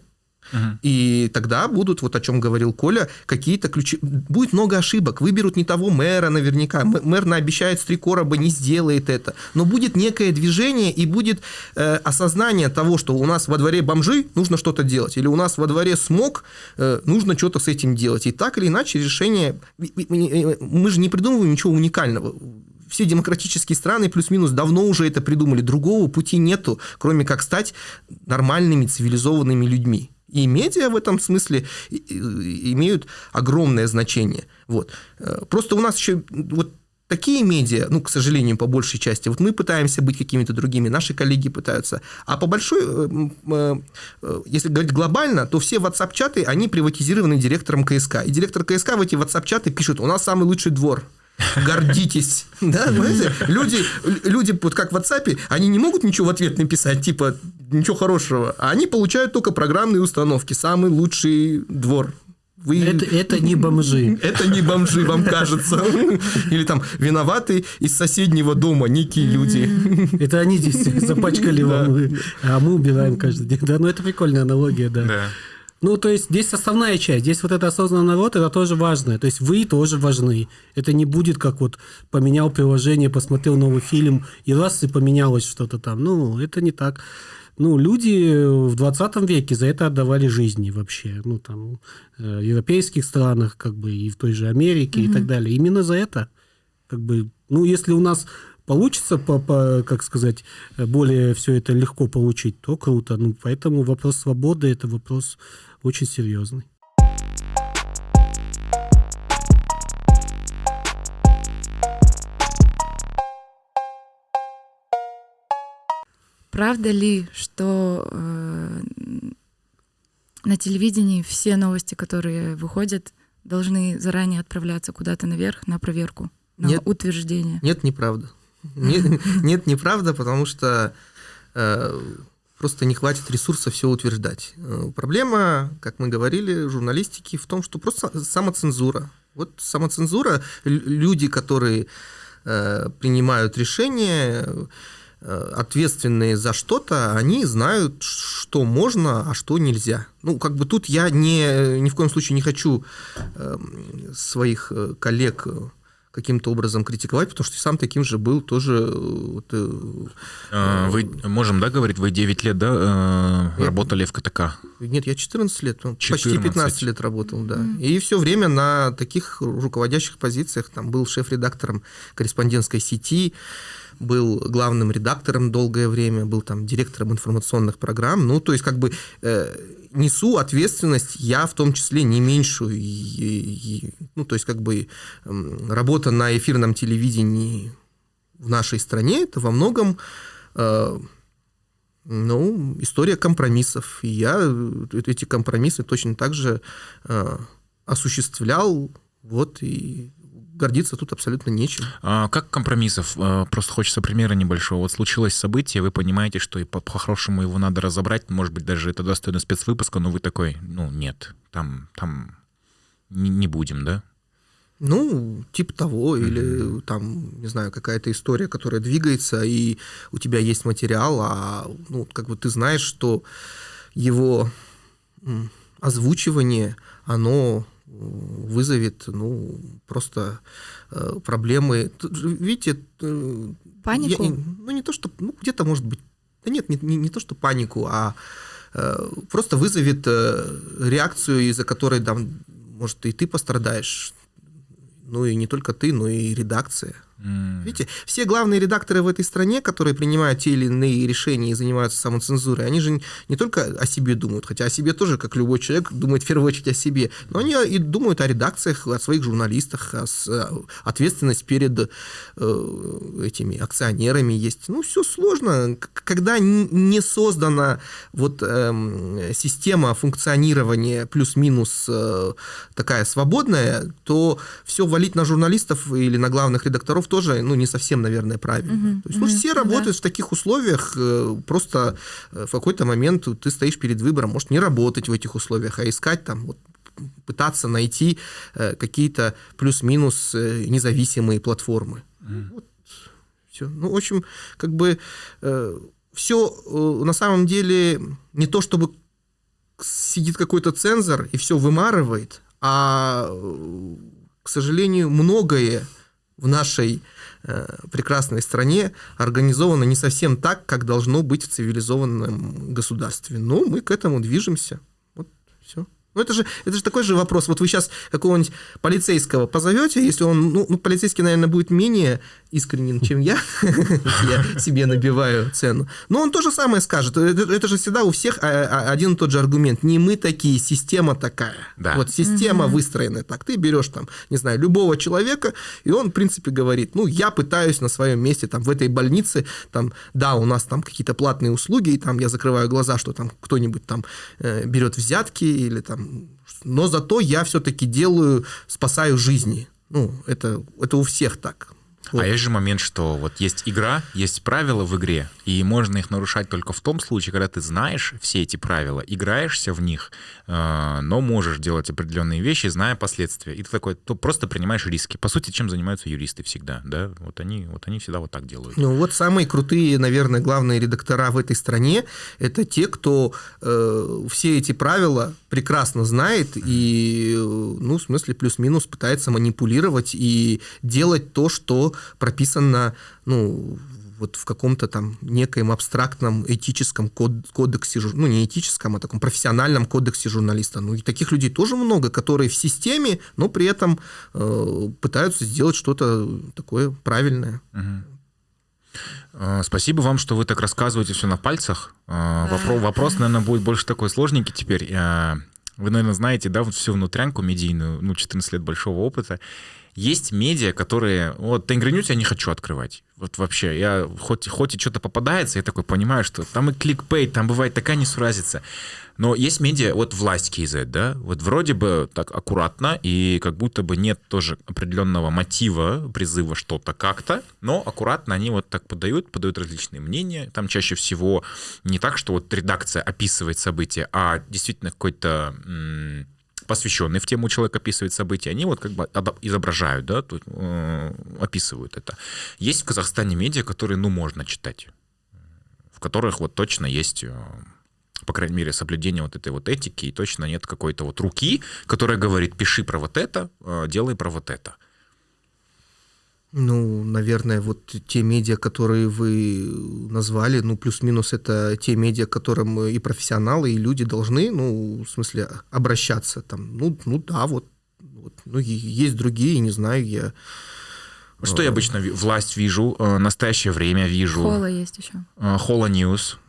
и тогда будут, вот о чем говорил Коля, какие-то ключи... Будет много ошибок. Выберут не того мэра наверняка. Мэр наобещает с три короба, не сделает это. Но будет некое движение и будет э, осознание того, что у нас во дворе бомжи, нужно что-то делать. Или у нас во дворе смог, э, нужно что-то с этим делать. И так или иначе решение... Мы же не придумываем ничего уникального все демократические страны плюс-минус давно уже это придумали. Другого пути нету, кроме как стать нормальными, цивилизованными людьми. И медиа в этом смысле имеют огромное значение. Вот. Э, просто у нас еще вот такие медиа, ну, к сожалению, по большей части, вот мы пытаемся быть какими-то другими, наши коллеги пытаются, а по большой, э, э, если говорить глобально, то все WhatsApp-чаты, они приватизированы директором КСК. И директор КСК в эти WhatsApp-чаты пишет, у нас самый лучший двор гордитесь. Да, знаете, люди, люди, вот как в WhatsApp, они не могут ничего в ответ написать, типа, ничего хорошего, а они получают только программные установки, самый лучший двор. Вы... Это, это не бомжи. Это не бомжи, вам кажется. Или там виноваты из соседнего дома некие люди. Это они здесь запачкали вам, а мы убираем каждый день. Да, ну это прикольная аналогия, да. Да. Ну, то есть здесь основная часть, здесь вот это осознанный народ, это тоже важно. То есть вы тоже важны. Это не будет как вот поменял приложение, посмотрел новый фильм, и раз и поменялось что-то там. Ну, это не так. Ну, люди в 20 веке за это отдавали жизни вообще. Ну, там, э, в европейских странах, как бы, и в той же Америке mm-hmm. и так далее. Именно за это. Как бы, ну, если у нас получится, по, по, как сказать, более все это легко получить, то круто. Ну, поэтому вопрос свободы – это вопрос очень серьезный. Правда ли, что э, на телевидении все новости, которые выходят, должны заранее отправляться куда-то наверх на проверку, на нет, утверждение? Нет, неправда. Нет, нет, неправда, потому что э, просто не хватит ресурса все утверждать. Э, проблема, как мы говорили, журналистики в том, что просто самоцензура. Вот самоцензура, люди, которые э, принимают решения, ответственные за что-то, они знают, что можно, а что нельзя. Ну, как бы тут я не, ни в коем случае не хочу э, своих э, коллег каким-то образом критиковать, потому что сам таким же был тоже... Э, вот, э, а, вы можем, да, говорить, вы 9 лет, да, э, работали в КТК? Нет, я 14 лет, 14. Ну, почти 15 лет работал, да. Mm. И все время на таких руководящих позициях, там был шеф-редактором корреспондентской сети, был главным редактором долгое время, был там директором информационных программ. Ну, то есть, как бы э, несу ответственность я в том числе не меньшую. И, и, ну, то есть, как бы э, работа на эфирном телевидении в нашей стране это во многом э, ну, история компромиссов. И я э, эти компромиссы точно так же э, осуществлял. Вот и гордиться тут абсолютно нечем. А как компромиссов? А, просто хочется примера небольшого. Вот случилось событие, вы понимаете, что и по-хорошему его надо разобрать, может быть, даже это достойно спецвыпуска, но вы такой, ну, нет, там, там не, не будем, да? Ну, типа того, mm-hmm. или там, не знаю, какая-то история, которая двигается, и у тебя есть материал, а, ну, как бы ты знаешь, что его озвучивание, оно вызовет, ну, просто э, проблемы. Видите, э, панику? Я, ну, не то, что, ну, где-то, может быть, да нет, не, не, не то, что панику, а э, просто вызовет реакцию, из-за которой, да, может, и ты пострадаешь, ну, и не только ты, но и редакция. Видите, все главные редакторы в этой стране, которые принимают те или иные решения и занимаются самоцензурой, они же не только о себе думают, хотя о себе тоже, как любой человек, думает в первую очередь о себе, но они и думают о редакциях, о своих журналистах, о, ответственность перед э, этими акционерами есть. Ну, все сложно. Когда не создана вот э, система функционирования плюс-минус э, такая свободная, то все валить на журналистов или на главных редакторов Петров тоже, ну, не совсем, наверное, правильно. Угу, То есть, ну, все работают да. в таких условиях, э, просто э, в какой-то момент ты стоишь перед выбором, может, не работать в этих условиях, а искать там вот пытаться найти э, какие-то плюс-минус независимые платформы. Mm. Вот все. Ну, в общем, как бы э, все э, на самом деле не то, чтобы сидит какой-то цензор и все вымарывает, а, к сожалению, многое в нашей э, прекрасной стране организовано не совсем так, как должно быть в цивилизованном государстве. Но мы к этому движемся. Вот все. Ну, это же, это же такой же вопрос. Вот вы сейчас какого-нибудь полицейского позовете, если он, ну, ну полицейский, наверное, будет менее искренен, чем я, я себе набиваю цену. Но он то же самое скажет. Это, это же всегда у всех а, а, один и тот же аргумент. Не мы такие, система такая. Да. Вот система выстроена так. Ты берешь там, не знаю, любого человека, и он, в принципе, говорит, ну, я пытаюсь на своем месте, там, в этой больнице, там, да, у нас там какие-то платные услуги, и там я закрываю глаза, что там кто-нибудь там э, берет взятки или там... Но зато я все-таки делаю, спасаю жизни. Ну, это, это у всех так. Вот. А есть же момент, что вот есть игра, есть правила в игре, и можно их нарушать только в том случае, когда ты знаешь все эти правила, играешься в них, э, но можешь делать определенные вещи, зная последствия. И ты такой, то просто принимаешь риски. По сути, чем занимаются юристы всегда, да? Вот они, вот они всегда вот так делают. Ну вот самые крутые, наверное, главные редактора в этой стране – это те, кто э, все эти правила прекрасно знает и, ну, в смысле, плюс-минус пытается манипулировать и делать то, что прописано, ну, вот в каком-то там некоем абстрактном этическом код, кодексе, ну не этическом, а таком профессиональном кодексе журналиста. Ну и таких людей тоже много, которые в системе, но при этом э, пытаются сделать что-то такое правильное. Угу. Спасибо вам, что вы так рассказываете все на пальцах. Э, вопрос, вопрос, наверное, будет больше такой сложненький теперь. Э, вы, наверное, знаете, да, вот всю внутрянку медийную, ну, 14 лет большого опыта. Есть медиа, которые... Вот Тенгринюс я не хочу открывать. Вот вообще, я хоть, хоть и что-то попадается, я такой понимаю, что там и кликпейт, там бывает такая несуразица. Но есть медиа, вот власть KZ, да, вот вроде бы так аккуратно, и как будто бы нет тоже определенного мотива, призыва что-то как-то, но аккуратно они вот так подают, подают различные мнения. Там чаще всего не так, что вот редакция описывает события, а действительно какой-то посвященный в тему человек описывает события, они вот как бы изображают, да, тут, э, описывают это. Есть в Казахстане медиа, которые, ну, можно читать, в которых вот точно есть э, по крайней мере, соблюдение вот этой вот этики, и точно нет какой-то вот руки, которая говорит, пиши про вот это, э, делай про вот это. Ну, наверное, вот те медиа, которые вы назвали, ну, плюс-минус это те медиа, к которым и профессионалы, и люди должны, ну, в смысле, обращаться. Там, ну, ну да, вот, вот. Ну, есть другие, не знаю, я... Что я обычно власть вижу, э, настоящее время вижу. HOLA есть еще. Э, HOLA News.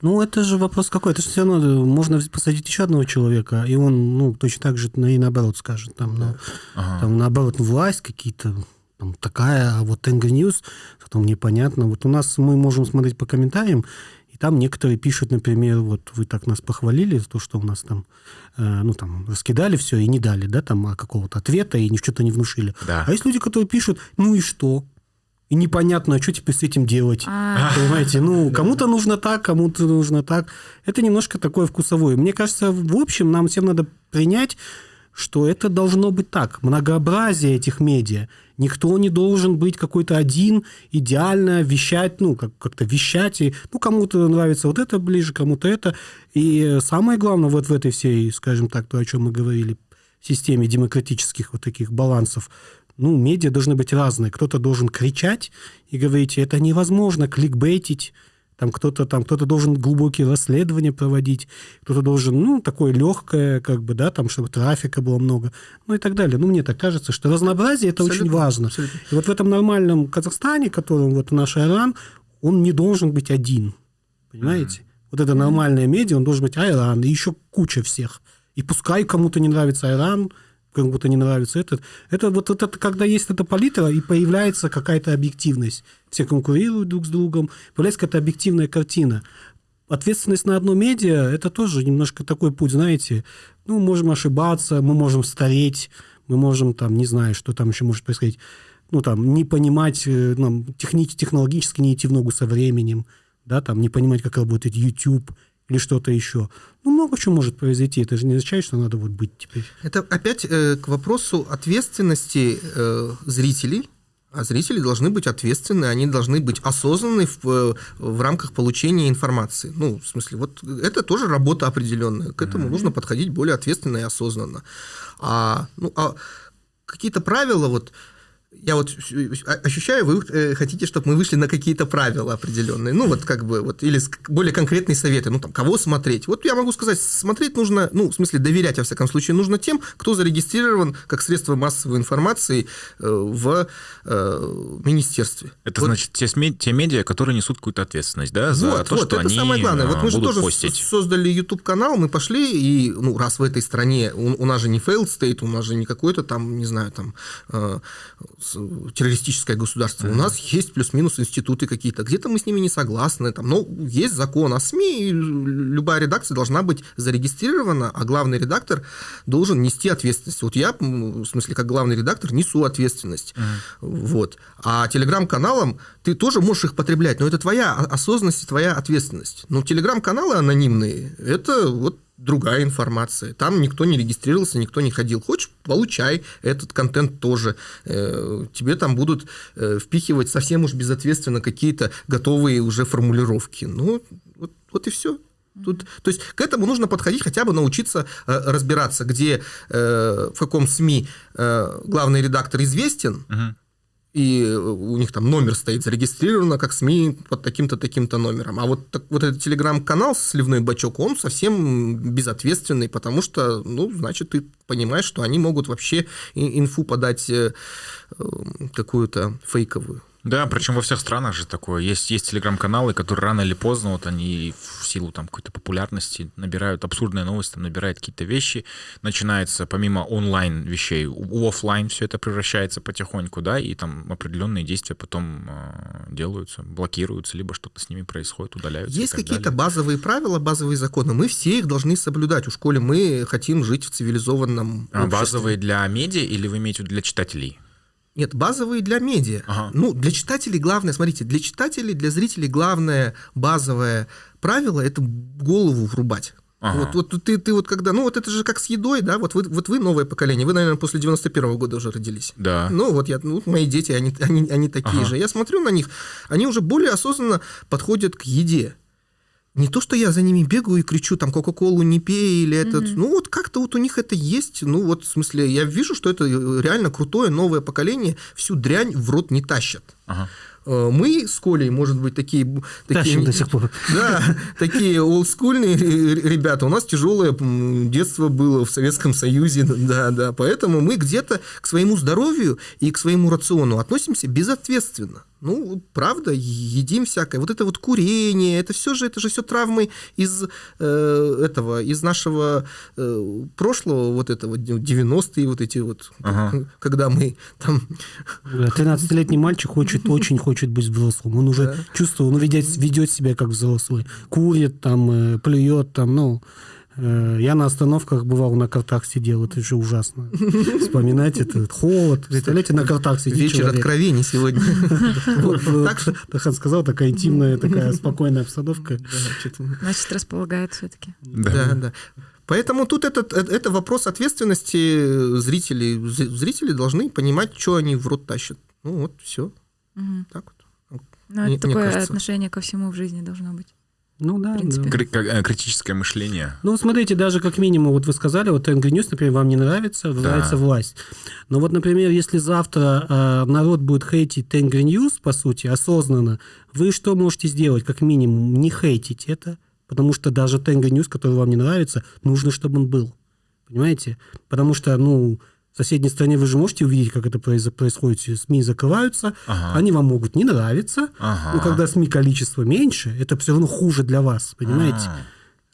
Ну, это же вопрос какой. Это же все равно можно посадить еще одного человека, и он, ну, точно так же и наоборот скажет. Там, ну, ага. там наоборот, власть какие-то там, такая, а вот Тенгри News, потом непонятно. Вот у нас мы можем смотреть по комментариям, и там некоторые пишут, например, вот вы так нас похвалили за то, что у нас там, э, ну, там, раскидали все и не дали, да, там, а какого-то ответа, и что-то не внушили. Да. А есть люди, которые пишут, ну и что? И непонятно, а что теперь с этим делать. А-а-а. Понимаете, ну, кому-то нужно так, кому-то нужно так. Это немножко такое вкусовое. Мне кажется, в общем, нам всем надо принять, что это должно быть так. Многообразие этих медиа. Никто не должен быть какой-то один, идеально вещать, ну, как- как-то вещать. И, ну, кому-то нравится вот это ближе, кому-то это. И самое главное вот в этой всей, скажем так, то, о чем мы говорили, системе демократических вот таких балансов, ну, медиа должны быть разные. Кто-то должен кричать и говорить, это невозможно, кликбейтить, там кто-то там кто-то должен глубокие расследования проводить, кто-то должен, ну, такое легкое, как бы, да, там, чтобы трафика было много, ну и так далее. Ну, мне так кажется, что разнообразие это абсолютно, очень важно. Абсолютно. И вот в этом нормальном Казахстане, которым вот наш Айран, он не должен быть один. Понимаете? Mm-hmm. Вот это нормальное медиа, он должен быть Айран, и еще куча всех. И пускай кому-то не нравится Айран, как будто не нравится этот. Это вот, это, когда есть эта палитра, и появляется какая-то объективность. Все конкурируют друг с другом, появляется какая-то объективная картина. Ответственность на одно медиа – это тоже немножко такой путь, знаете, ну, можем ошибаться, мы можем стареть, мы можем там, не знаю, что там еще может происходить, ну, там, не понимать, э, нам, техни- технологически не идти в ногу со временем, да, там, не понимать, как работает YouTube, или что-то еще. Ну, много чего может произойти. Это же не означает, что надо вот быть теперь. Это опять э, к вопросу ответственности э, зрителей. А зрители должны быть ответственны, они должны быть осознанны в, э, в рамках получения информации. Ну, в смысле, вот это тоже работа определенная. К этому mm-hmm. нужно подходить более ответственно и осознанно. А, ну, а какие-то правила, вот я вот ощущаю, вы э, хотите, чтобы мы вышли на какие-то правила определенные. Ну, вот как бы, вот, или более конкретные советы. Ну, там, кого смотреть. Вот я могу сказать, смотреть нужно, ну, в смысле, доверять, во всяком случае, нужно тем, кто зарегистрирован как средство массовой информации э, в э, министерстве. Это вот. значит, те, СМИ, те медиа, которые несут какую-то ответственность, да, за вот, то, вот, что это они самое главное. Вот мы же тоже постить. создали YouTube-канал, мы пошли, и, ну, раз в этой стране, у, у нас же не failed state, у нас же не какой-то там, не знаю, там, э, террористическое государство. Mm-hmm. У нас есть плюс-минус институты какие-то. Где-то мы с ними не согласны. Там, но есть закон о СМИ, и любая редакция должна быть зарегистрирована, а главный редактор должен нести ответственность. Вот я, в смысле, как главный редактор, несу ответственность. Mm-hmm. Вот. А телеграм-каналам ты тоже можешь их потреблять, но это твоя осознанность и твоя ответственность. Но телеграм-каналы анонимные, это вот другая информация. Там никто не регистрировался, никто не ходил. Хочешь, получай этот контент тоже. Э, тебе там будут э, впихивать совсем уж безответственно какие-то готовые уже формулировки. Ну, вот, вот и все. Тут, то есть к этому нужно подходить, хотя бы научиться э, разбираться, где, в каком СМИ главный редактор известен, угу и у них там номер стоит зарегистрировано как СМИ под таким-то, таким-то номером. А вот, так, вот этот телеграм-канал «Сливной бачок», он совсем безответственный, потому что, ну, значит, ты понимаешь, что они могут вообще инфу подать э, э, какую-то фейковую. Да, причем во всех странах же такое. Есть, есть телеграм-каналы, которые рано или поздно, вот они в силу там какой-то популярности набирают абсурдные новости, там, набирают какие-то вещи. Начинается помимо онлайн вещей, у офлайн все это превращается потихоньку, да, и там определенные действия потом э, делаются, блокируются, либо что-то с ними происходит, удаляются. Есть какие-то базовые правила, базовые законы. Мы все их должны соблюдать. У школе мы хотим жить в цивилизованном а, Базовые для медиа или вы имеете для читателей? Нет, базовые для медиа. Ага. Ну, для читателей главное, смотрите, для читателей, для зрителей главное базовое правило – это голову врубать. Ага. Вот, вот ты, ты вот когда, ну вот это же как с едой, да, вот вы, вот вы новое поколение, вы, наверное, после 91 -го года уже родились. Да. Ну вот я, ну, мои дети, они, они, они такие ага. же. Я смотрю на них, они уже более осознанно подходят к еде. Не то, что я за ними бегаю и кричу, там, Кока-Колу не пей или этот. Mm-hmm. Ну, вот как-то вот у них это есть. Ну, вот, в смысле, я вижу, что это реально крутое новое поколение всю дрянь в рот не тащат. Ага. Э, мы с Колей, может быть, такие... такие до сих пор. Да, такие олдскульные ребята. У нас тяжелое детство было в Советском Союзе, да, да. Поэтому мы где-то к своему здоровью и к своему рациону относимся безответственно. Ну, правда, едим всякое. Вот это вот курение, это все же, это же все травмы из э, этого, из нашего э, прошлого, вот этого 90-е, вот эти вот, ага. когда мы там... 13-летний мальчик хочет, очень хочет быть взрослым. Он уже да. чувствует, он ведет, ведет себя как взрослый. Курит, там, э, плюет, там, ну... Э, я на остановках бывал, на картах сидел, это же ужасно. Вспоминать это, холод. Представляете, на картах сидит Вечер человек. откровений сегодня. Тахан сказал, такая интимная, такая спокойная обстановка. Значит, располагает все-таки. Да, да. Поэтому тут этот, э, это вопрос ответственности зрителей. Зрители должны понимать, что они в рот тащат. Ну вот, все. Так вот. Ну, это такое отношение ко всему в жизни должно быть. Ну да, да. Э, критическое мышление. Ну, смотрите, даже как минимум, вот вы сказали, вот Angry News, например, вам не нравится, да. нравится власть. Но вот, например, если завтра э, народ будет хейтить Angry News, по сути, осознанно, вы что можете сделать, как минимум? Не хейтить это, потому что даже Angry News, который вам не нравится, нужно, чтобы он был. Понимаете? Потому что, ну, в соседней стране вы же можете увидеть, как это происходит. СМИ закрываются, ага. они вам могут не нравиться. Ага. Но когда СМИ количество меньше, это все равно хуже для вас, понимаете? Ага.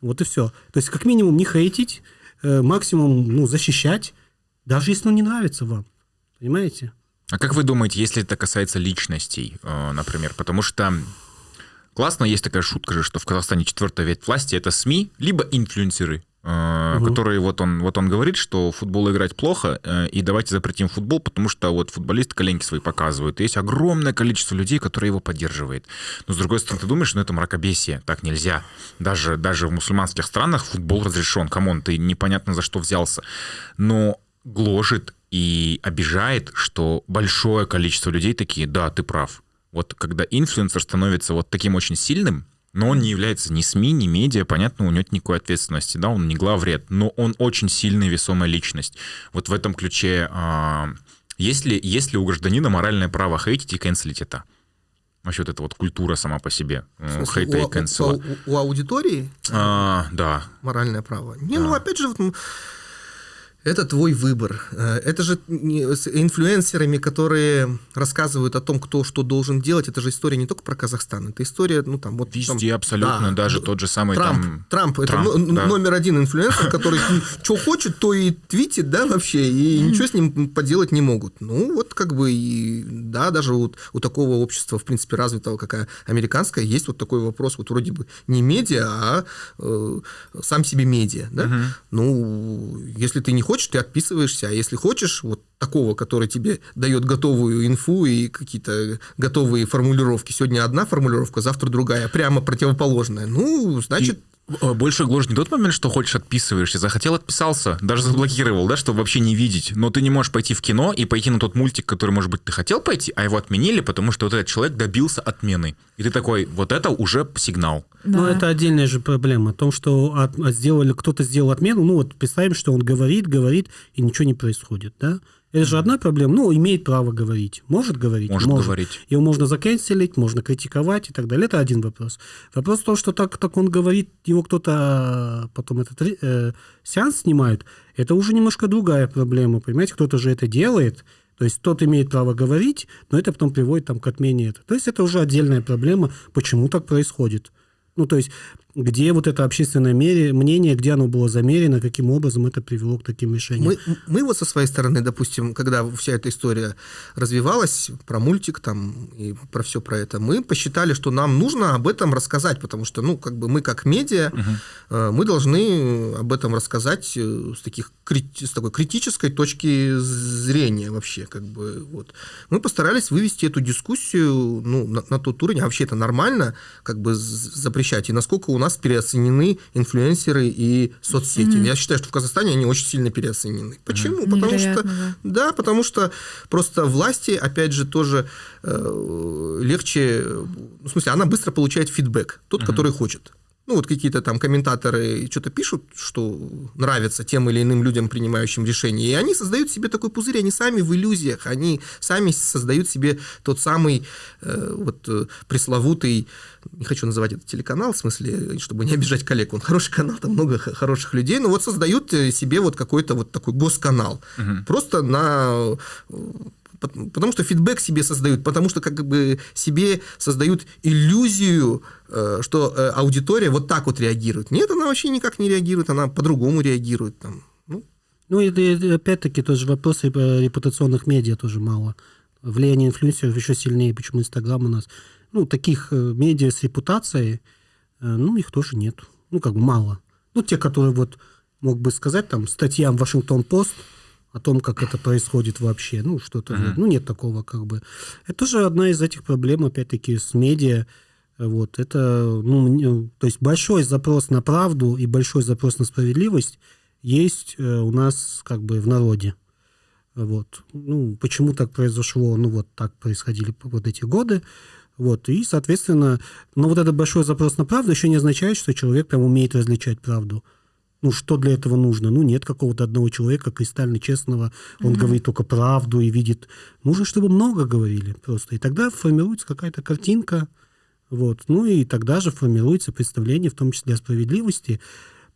Вот и все. То есть, как минимум, не хейтить, э, максимум ну, защищать, даже если он не нравится вам. Понимаете? А как вы думаете, если это касается личностей, э, например? Потому что классно, есть такая шутка же, что в Казахстане четвертая ветвь власти — это СМИ, либо инфлюенсеры. Э, Мгм. который вот он, вот он говорит, что футбол играть плохо, э, и давайте запретим футбол, потому что вот футболисты коленки свои показывают. И есть огромное количество людей, которые его поддерживает. Но с другой стороны, ты думаешь, ну это мракобесие, так нельзя. Даже, даже в мусульманских странах футбол разрешен. Come on, ты непонятно за что взялся. Но гложет и обижает, что большое количество людей такие, да, ты прав. Вот когда инфлюенсер становится вот таким очень сильным, но он не является ни СМИ, ни медиа, понятно, у него нет никакой ответственности, да, он не главред, но он очень сильная весомая личность. Вот в этом ключе, а, есть, ли, есть ли у гражданина моральное право хейтить и канцелить это? Вообще вот эта вот культура сама по себе, э, смысле, хейта у, и у- канцела. у- у аудитории А, да, моральное право. Не, ну Да. опять же, вот, это твой выбор. Э, Это же с инфлюенсерами, которые рассказывают о том, кто что должен делать. Это же история не только про Казахстан. Это история, ну там вот... везде там, абсолютно, да, даже д- тот же самый Трамп, там... Трамп, это Трамп, но- да. номер один инфлюенсер, который что хочет, то и твитит, да, вообще, и ничего с ним поделать не могут. Ну, вот как бы, и, да, даже вот у такого общества, в принципе, развитого, как американское, есть вот такой вопрос, вот вроде бы не медиа, а э, сам себе медиа, да? Ну, если ты не хочешь, ты отписываешься, а если хочешь, вот такого, который тебе дает готовую инфу и какие-то готовые формулировки. Сегодня одна формулировка, завтра другая, прямо противоположная. Ну, значит, Больше гложет не тот момент, что хочешь отписываешься. Захотел, отписался. Даже заблокировал, да, чтобы вообще не видеть. Но ты не можешь пойти в кино и пойти на тот мультик, который, может быть, ты хотел пойти, а его отменили, потому что вот этот человек добился отмены. И ты такой, вот это уже сигнал. Но Да. это отдельная же проблема. О том, что от- сделали, кто-то сделал отмену, ну вот представим, что он говорит, говорит, и ничего не происходит, да? Это же одна проблема. Ну, имеет право говорить. Может говорить? Может говорить. Его можно заканцелить, можно критиковать и так далее. Это один вопрос. Вопрос в том, что так, так он говорит, его кто-то а, потом этот э, сеанс снимает, это уже немножко другая проблема, понимаете? Кто-то же это делает, то есть тот имеет право говорить, но это потом приводит там, к отмене этого. То есть это уже отдельная проблема, почему так происходит. Ну, то есть, где вот это общественное мере- мнение, где оно было замерено, каким образом это привело к таким решениям. Мы, мы вот со своей стороны, допустим, когда вся эта история развивалась, про мультик там и про все про это, мы посчитали, что нам нужно об этом рассказать, потому что, ну, как бы мы как медиа, э, мы должны об этом рассказать э, с, таких, с такой критической точки зрения вообще, как бы, вот. Мы постарались вывести эту дискуссию, ну, на, на тот уровень, а вообще это нормально, как бы запрещать, и насколько у нас переоценены инфлюенсеры и соцсети. Я считаю, что в Казахстане они очень сильно переоценены. Почему? Потому что да. да, потому что просто власти, опять же, тоже э, легче, ну, в смысле, она быстро получает фидбэк, тот, который хочет. Ну, вот какие-то там комментаторы что-то пишут, что нравится тем или иным людям, принимающим решения, и они создают себе такой пузырь, они сами в иллюзиях, они сами создают себе тот самый э, вот э, пресловутый, не хочу называть это телеканал, в смысле, чтобы не обижать коллег, он хороший канал, там много хороших людей, но вот создают э, себе вот какой-то вот такой госканал, просто на э, потому что фидбэк себе создают, потому что как бы себе создают иллюзию, э, что э, аудитория вот так вот реагирует. Нет, она вообще никак не реагирует, она по-другому реагирует. Там. Ну, Ну, и, опять-таки тоже вопросы э, репутационных медиа тоже мало. Влияние инфлюенсеров еще сильнее, почему Инстаграм у нас. Ну, таких э, медиа с репутацией, ну, их тоже нет. Ну, как бы мало. Ну, те, которые вот мог бы сказать, там, статьям Вашингтон-Пост о том, как это происходит вообще, ну, что-то, вот. ну, нет такого, как бы. Это тоже одна из этих проблем, опять-таки, с медиа, вот, это, ну, то есть большой запрос на правду и большой запрос на справедливость есть э, у нас как бы в народе. Вот. Ну, почему так произошло? Ну, вот так происходили вот эти годы. Вот. И, соответственно, но вот этот большой запрос на правду еще не означает, что человек прям умеет различать правду. Ну, что для этого нужно? Ну, нет какого-то одного человека кристально честного, он говорит только правду и видит. Нужно, чтобы много говорили просто. И тогда формируется какая-то картинка, вот. Ну, и тогда же формируется представление, в том числе о справедливости,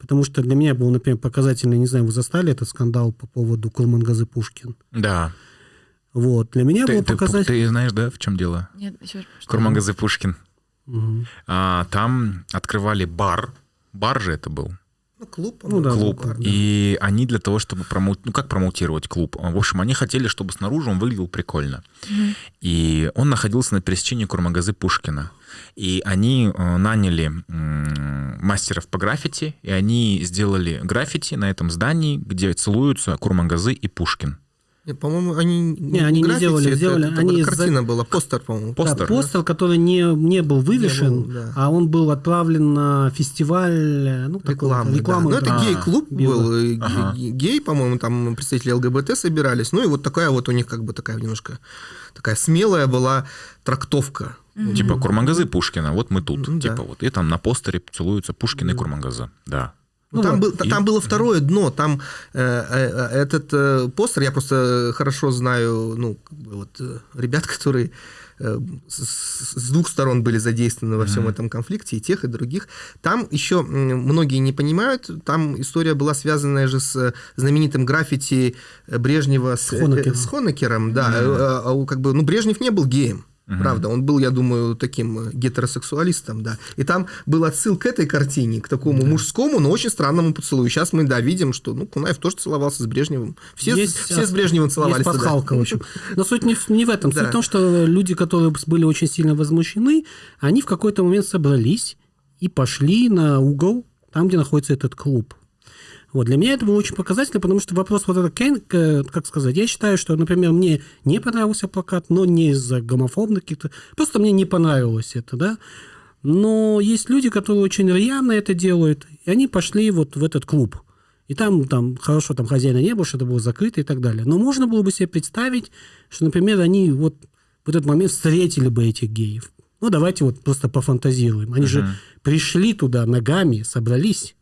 Потому что для меня был, например, показательный, не знаю, вы застали этот скандал по поводу Курмангазы Пушкин. Да. Вот. Для меня Ты, был ты- показательный... ты знаешь, да, в чем дело? Нет, еще? Курмангазы Пушкин. Мгм. А, там открывали бар. Бар же это был. Ну, клуб, Ну да, клуб. бар, да. И они для того, чтобы промоут... ну как промоутировать клуб? В общем, они хотели, чтобы снаружи он выглядел прикольно. И он находился на пересечении Курмагазы Пушкина. И они э, наняли мастеров по граффити, и они сделали граффити на этом здании, где целуются Курмагазы и Пушкин. По-моему, они Не, они не делали, это- сделали, это они была за- картина была, постер, по-моему. Постер. Да, постер, который не, не был вывешен, Не был, да. а он был отправлен на фестиваль ну, Рекламы, рекламы, да. Ну, да. это гей-клуб был, Ага. ге- гей, по-моему, там представители ЛГБТ собирались. Ну, и вот такая вот у них как бы такая немножко такая смелая была трактовка. Типа Курмагазы Пушкина, вот мы тут. Да. Типа вот. И там на постере целуются Пушкин и Курмагазы. Да. Ну, Ну там, вот, был, и- там было второе дно, там э, э, этот э, постер, я просто хорошо знаю, ну, вот э, ребят, которые э, с, двух сторон были задействованы во всем этом конфликте, и тех, и других. Там еще многие не понимают, там история была связанная же с знаменитым граффити э, Брежнева с, С Хонекером. э, с Хонекером, да, э, э, а у- как бы, ну, Брежнев не был геем. Правда, он был, я думаю, таким э, гетеросексуалистом, да. И там был отсыл к этой картине, к такому мужскому, но очень странному поцелую. Сейчас мы, да, видим, что, ну, Кунаев тоже целовался с Брежневым. Все, Есть, все с Брежневым целовались. Есть пасхалка, в общем. Но суть не, в- не в этом. Суть Да. в том, что люди, которые были очень сильно возмущены, они в какой-то момент собрались и пошли на угол, там, где находится этот клуб. Вот. Для меня это было очень показательно, потому что вопрос вот этот, э, как сказать, я считаю, что, например, мне не понравился плакат, но не из-за гомофобных каких-то, просто мне не понравилось это, да. Но есть люди, которые очень рьяно это делают, и они пошли вот в этот клуб. И там, там хорошо, там хозяина не было, что это было закрыто и так далее. Но можно было бы себе представить, что, например, они вот в этот момент встретили бы этих геев. Ну, давайте вот просто пофантазируем. Они же пришли туда ногами, собрались.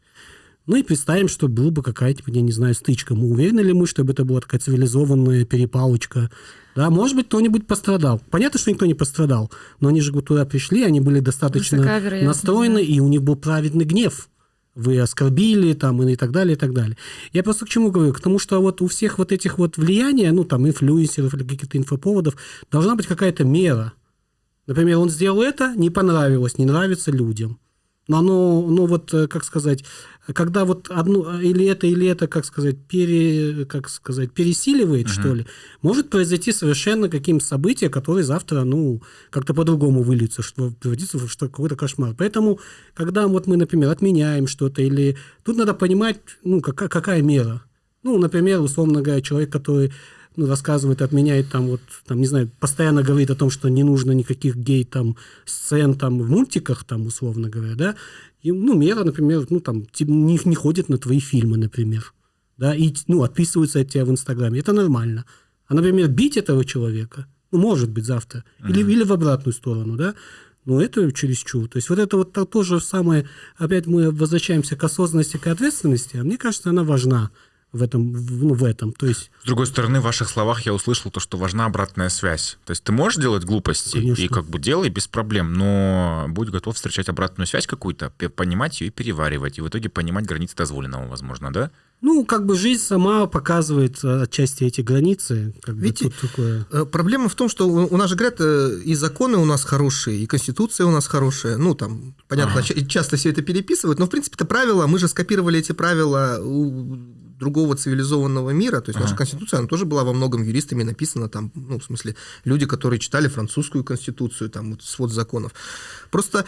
Ну и представим, что была бы какая-то, я не знаю, стычка. Мы уверены ли мы, чтобы это была такая цивилизованная перепалочка? Да, может быть, кто-нибудь пострадал. Понятно, что никто не пострадал, но они же туда пришли, они были достаточно настроены, да. и у них был праведный гнев. Вы оскорбили там и так далее, и так далее. Я просто к чему говорю? К тому, что вот у всех вот этих вот влияния, ну там инфлюенсеров или каких-то инфоповодов, должна быть какая-то мера. Например, он сделал это, не понравилось, не нравится людям. Но оно, ну вот, э, как сказать, когда вот одну, или это, или это, как сказать, пере, как сказать, пересиливает, что ли, может произойти совершенно какие-то события, которые завтра, ну, как-то по-другому выльются, что превратится в что, какой-то кошмар. Поэтому, когда вот мы, например, отменяем что-то, или тут надо понимать, ну, какая, какая мера. Ну, например, условно говоря, человек, который ну, рассказывает, отменяет там вот, там, не знаю, постоянно говорит о том, что не нужно никаких гей там сцен там в мультиках, там, условно говоря, да, и, ну, мера, например, ну, там, не, не ходит на твои фильмы, например, да, и, ну, отписываются от тебя в Инстаграме, это нормально. А, например, бить этого человека, ну, может быть, завтра, или, или в обратную сторону, да, ну, это чересчур. То есть вот это вот то, то же самое, опять мы возвращаемся к осознанности, к ответственности, а мне кажется, она важна в этом, в, ну, в этом. То есть С другой стороны, в ваших словах я услышал то, что важна обратная связь. То есть ты можешь делать глупости Конечно. и как бы делай без проблем, но будь готов встречать обратную связь какую-то, понимать ее и переваривать, и в итоге понимать границы дозволенного, возможно, да? Ну, как бы жизнь сама показывает э, отчасти эти границы. Как бы Видите, тут такое... Э, Проблема в том, что у нас же говорят, э, и законы у нас хорошие, и конституция у нас хорошая. Ну, там, понятно, ча- часто все это переписывают, но, в принципе, это правила, мы же скопировали эти правила у другого цивилизованного мира, то есть наша Ага. конституция, она тоже была во многом юристами написана, там, ну, в смысле, люди, которые читали французскую конституцию, там, вот, свод законов. Просто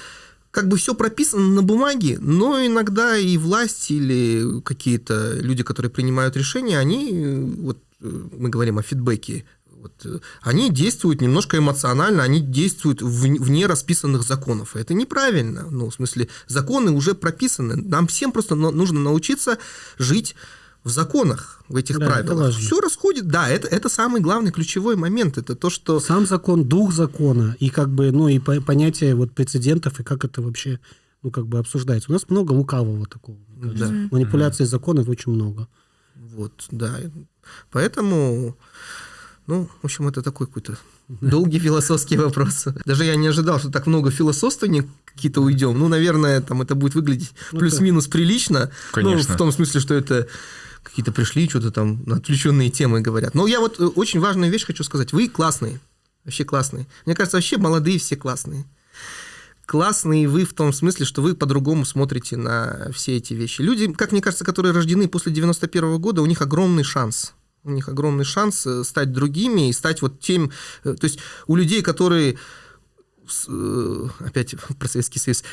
как бы все прописано на бумаге, но иногда и власть или какие-то люди, которые принимают решения, они, э, вот э, мы говорим о фидбэке, вот, э, они действуют немножко эмоционально, они действуют в- вне расписанных законов. Это неправильно. Ну, в смысле, законы уже прописаны. Нам всем просто нужно научиться жить в законах, в этих Да, правилах. Все расходит. Да, это, это самый главный ключевой момент. Это то, что Сам закон, дух закона, и как бы, ну, и по- понятие вот прецедентов, и как это вообще, ну, как бы обсуждается. У нас много лукавого такого. Да. Манипуляций законов очень много. Вот, да. Поэтому, ну, в общем, это такой какой-то долгий философский вопрос. Даже я не ожидал, что так много философствований какие-то уйдем. Ну, наверное, там это будет выглядеть Ну, плюс-минус прилично. Конечно. Ну, в том смысле, что это какие-то пришли, что-то там на отвлеченные темы говорят. Но я вот э, очень важную вещь хочу сказать. Вы классные. Вообще классные. Мне кажется, вообще молодые все классные. классные вы в том смысле, что вы по-другому смотрите на все эти вещи. Люди, как мне кажется, которые рождены после 91 года, у них огромный шанс. У них огромный шанс э, стать другими и стать вот тем... э, То есть у людей, которые опять про Советский Союз,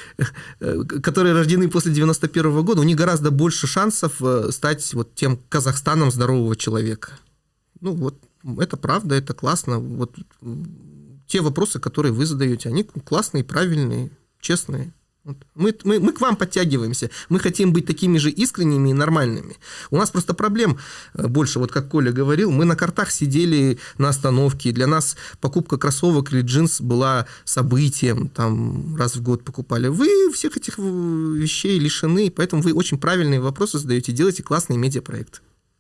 э, которые рождены после 91 года, у них гораздо больше шансов э, стать вот тем Казахстаном здорового человека. Ну вот, это правда, это классно. Вот те вопросы, которые вы задаете, они классные, правильные, честные. Мы, мы, мы к вам подтягиваемся. Мы хотим быть такими же искренними и нормальными. У нас просто проблем э, больше. Вот как Коля говорил, мы на картах сидели на остановке. Для нас покупка кроссовок или джинс была событием. Там раз в год покупали. Вы всех этих э, вещей лишены, поэтому вы очень правильные вопросы задаете. Делайте классные медиапроекты.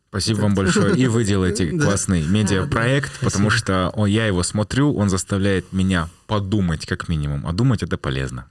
Спасибо вам большое. И вы делаете классный медиапроект, потому что я его смотрю, он заставляет меня подумать как минимум. А думать это полезно.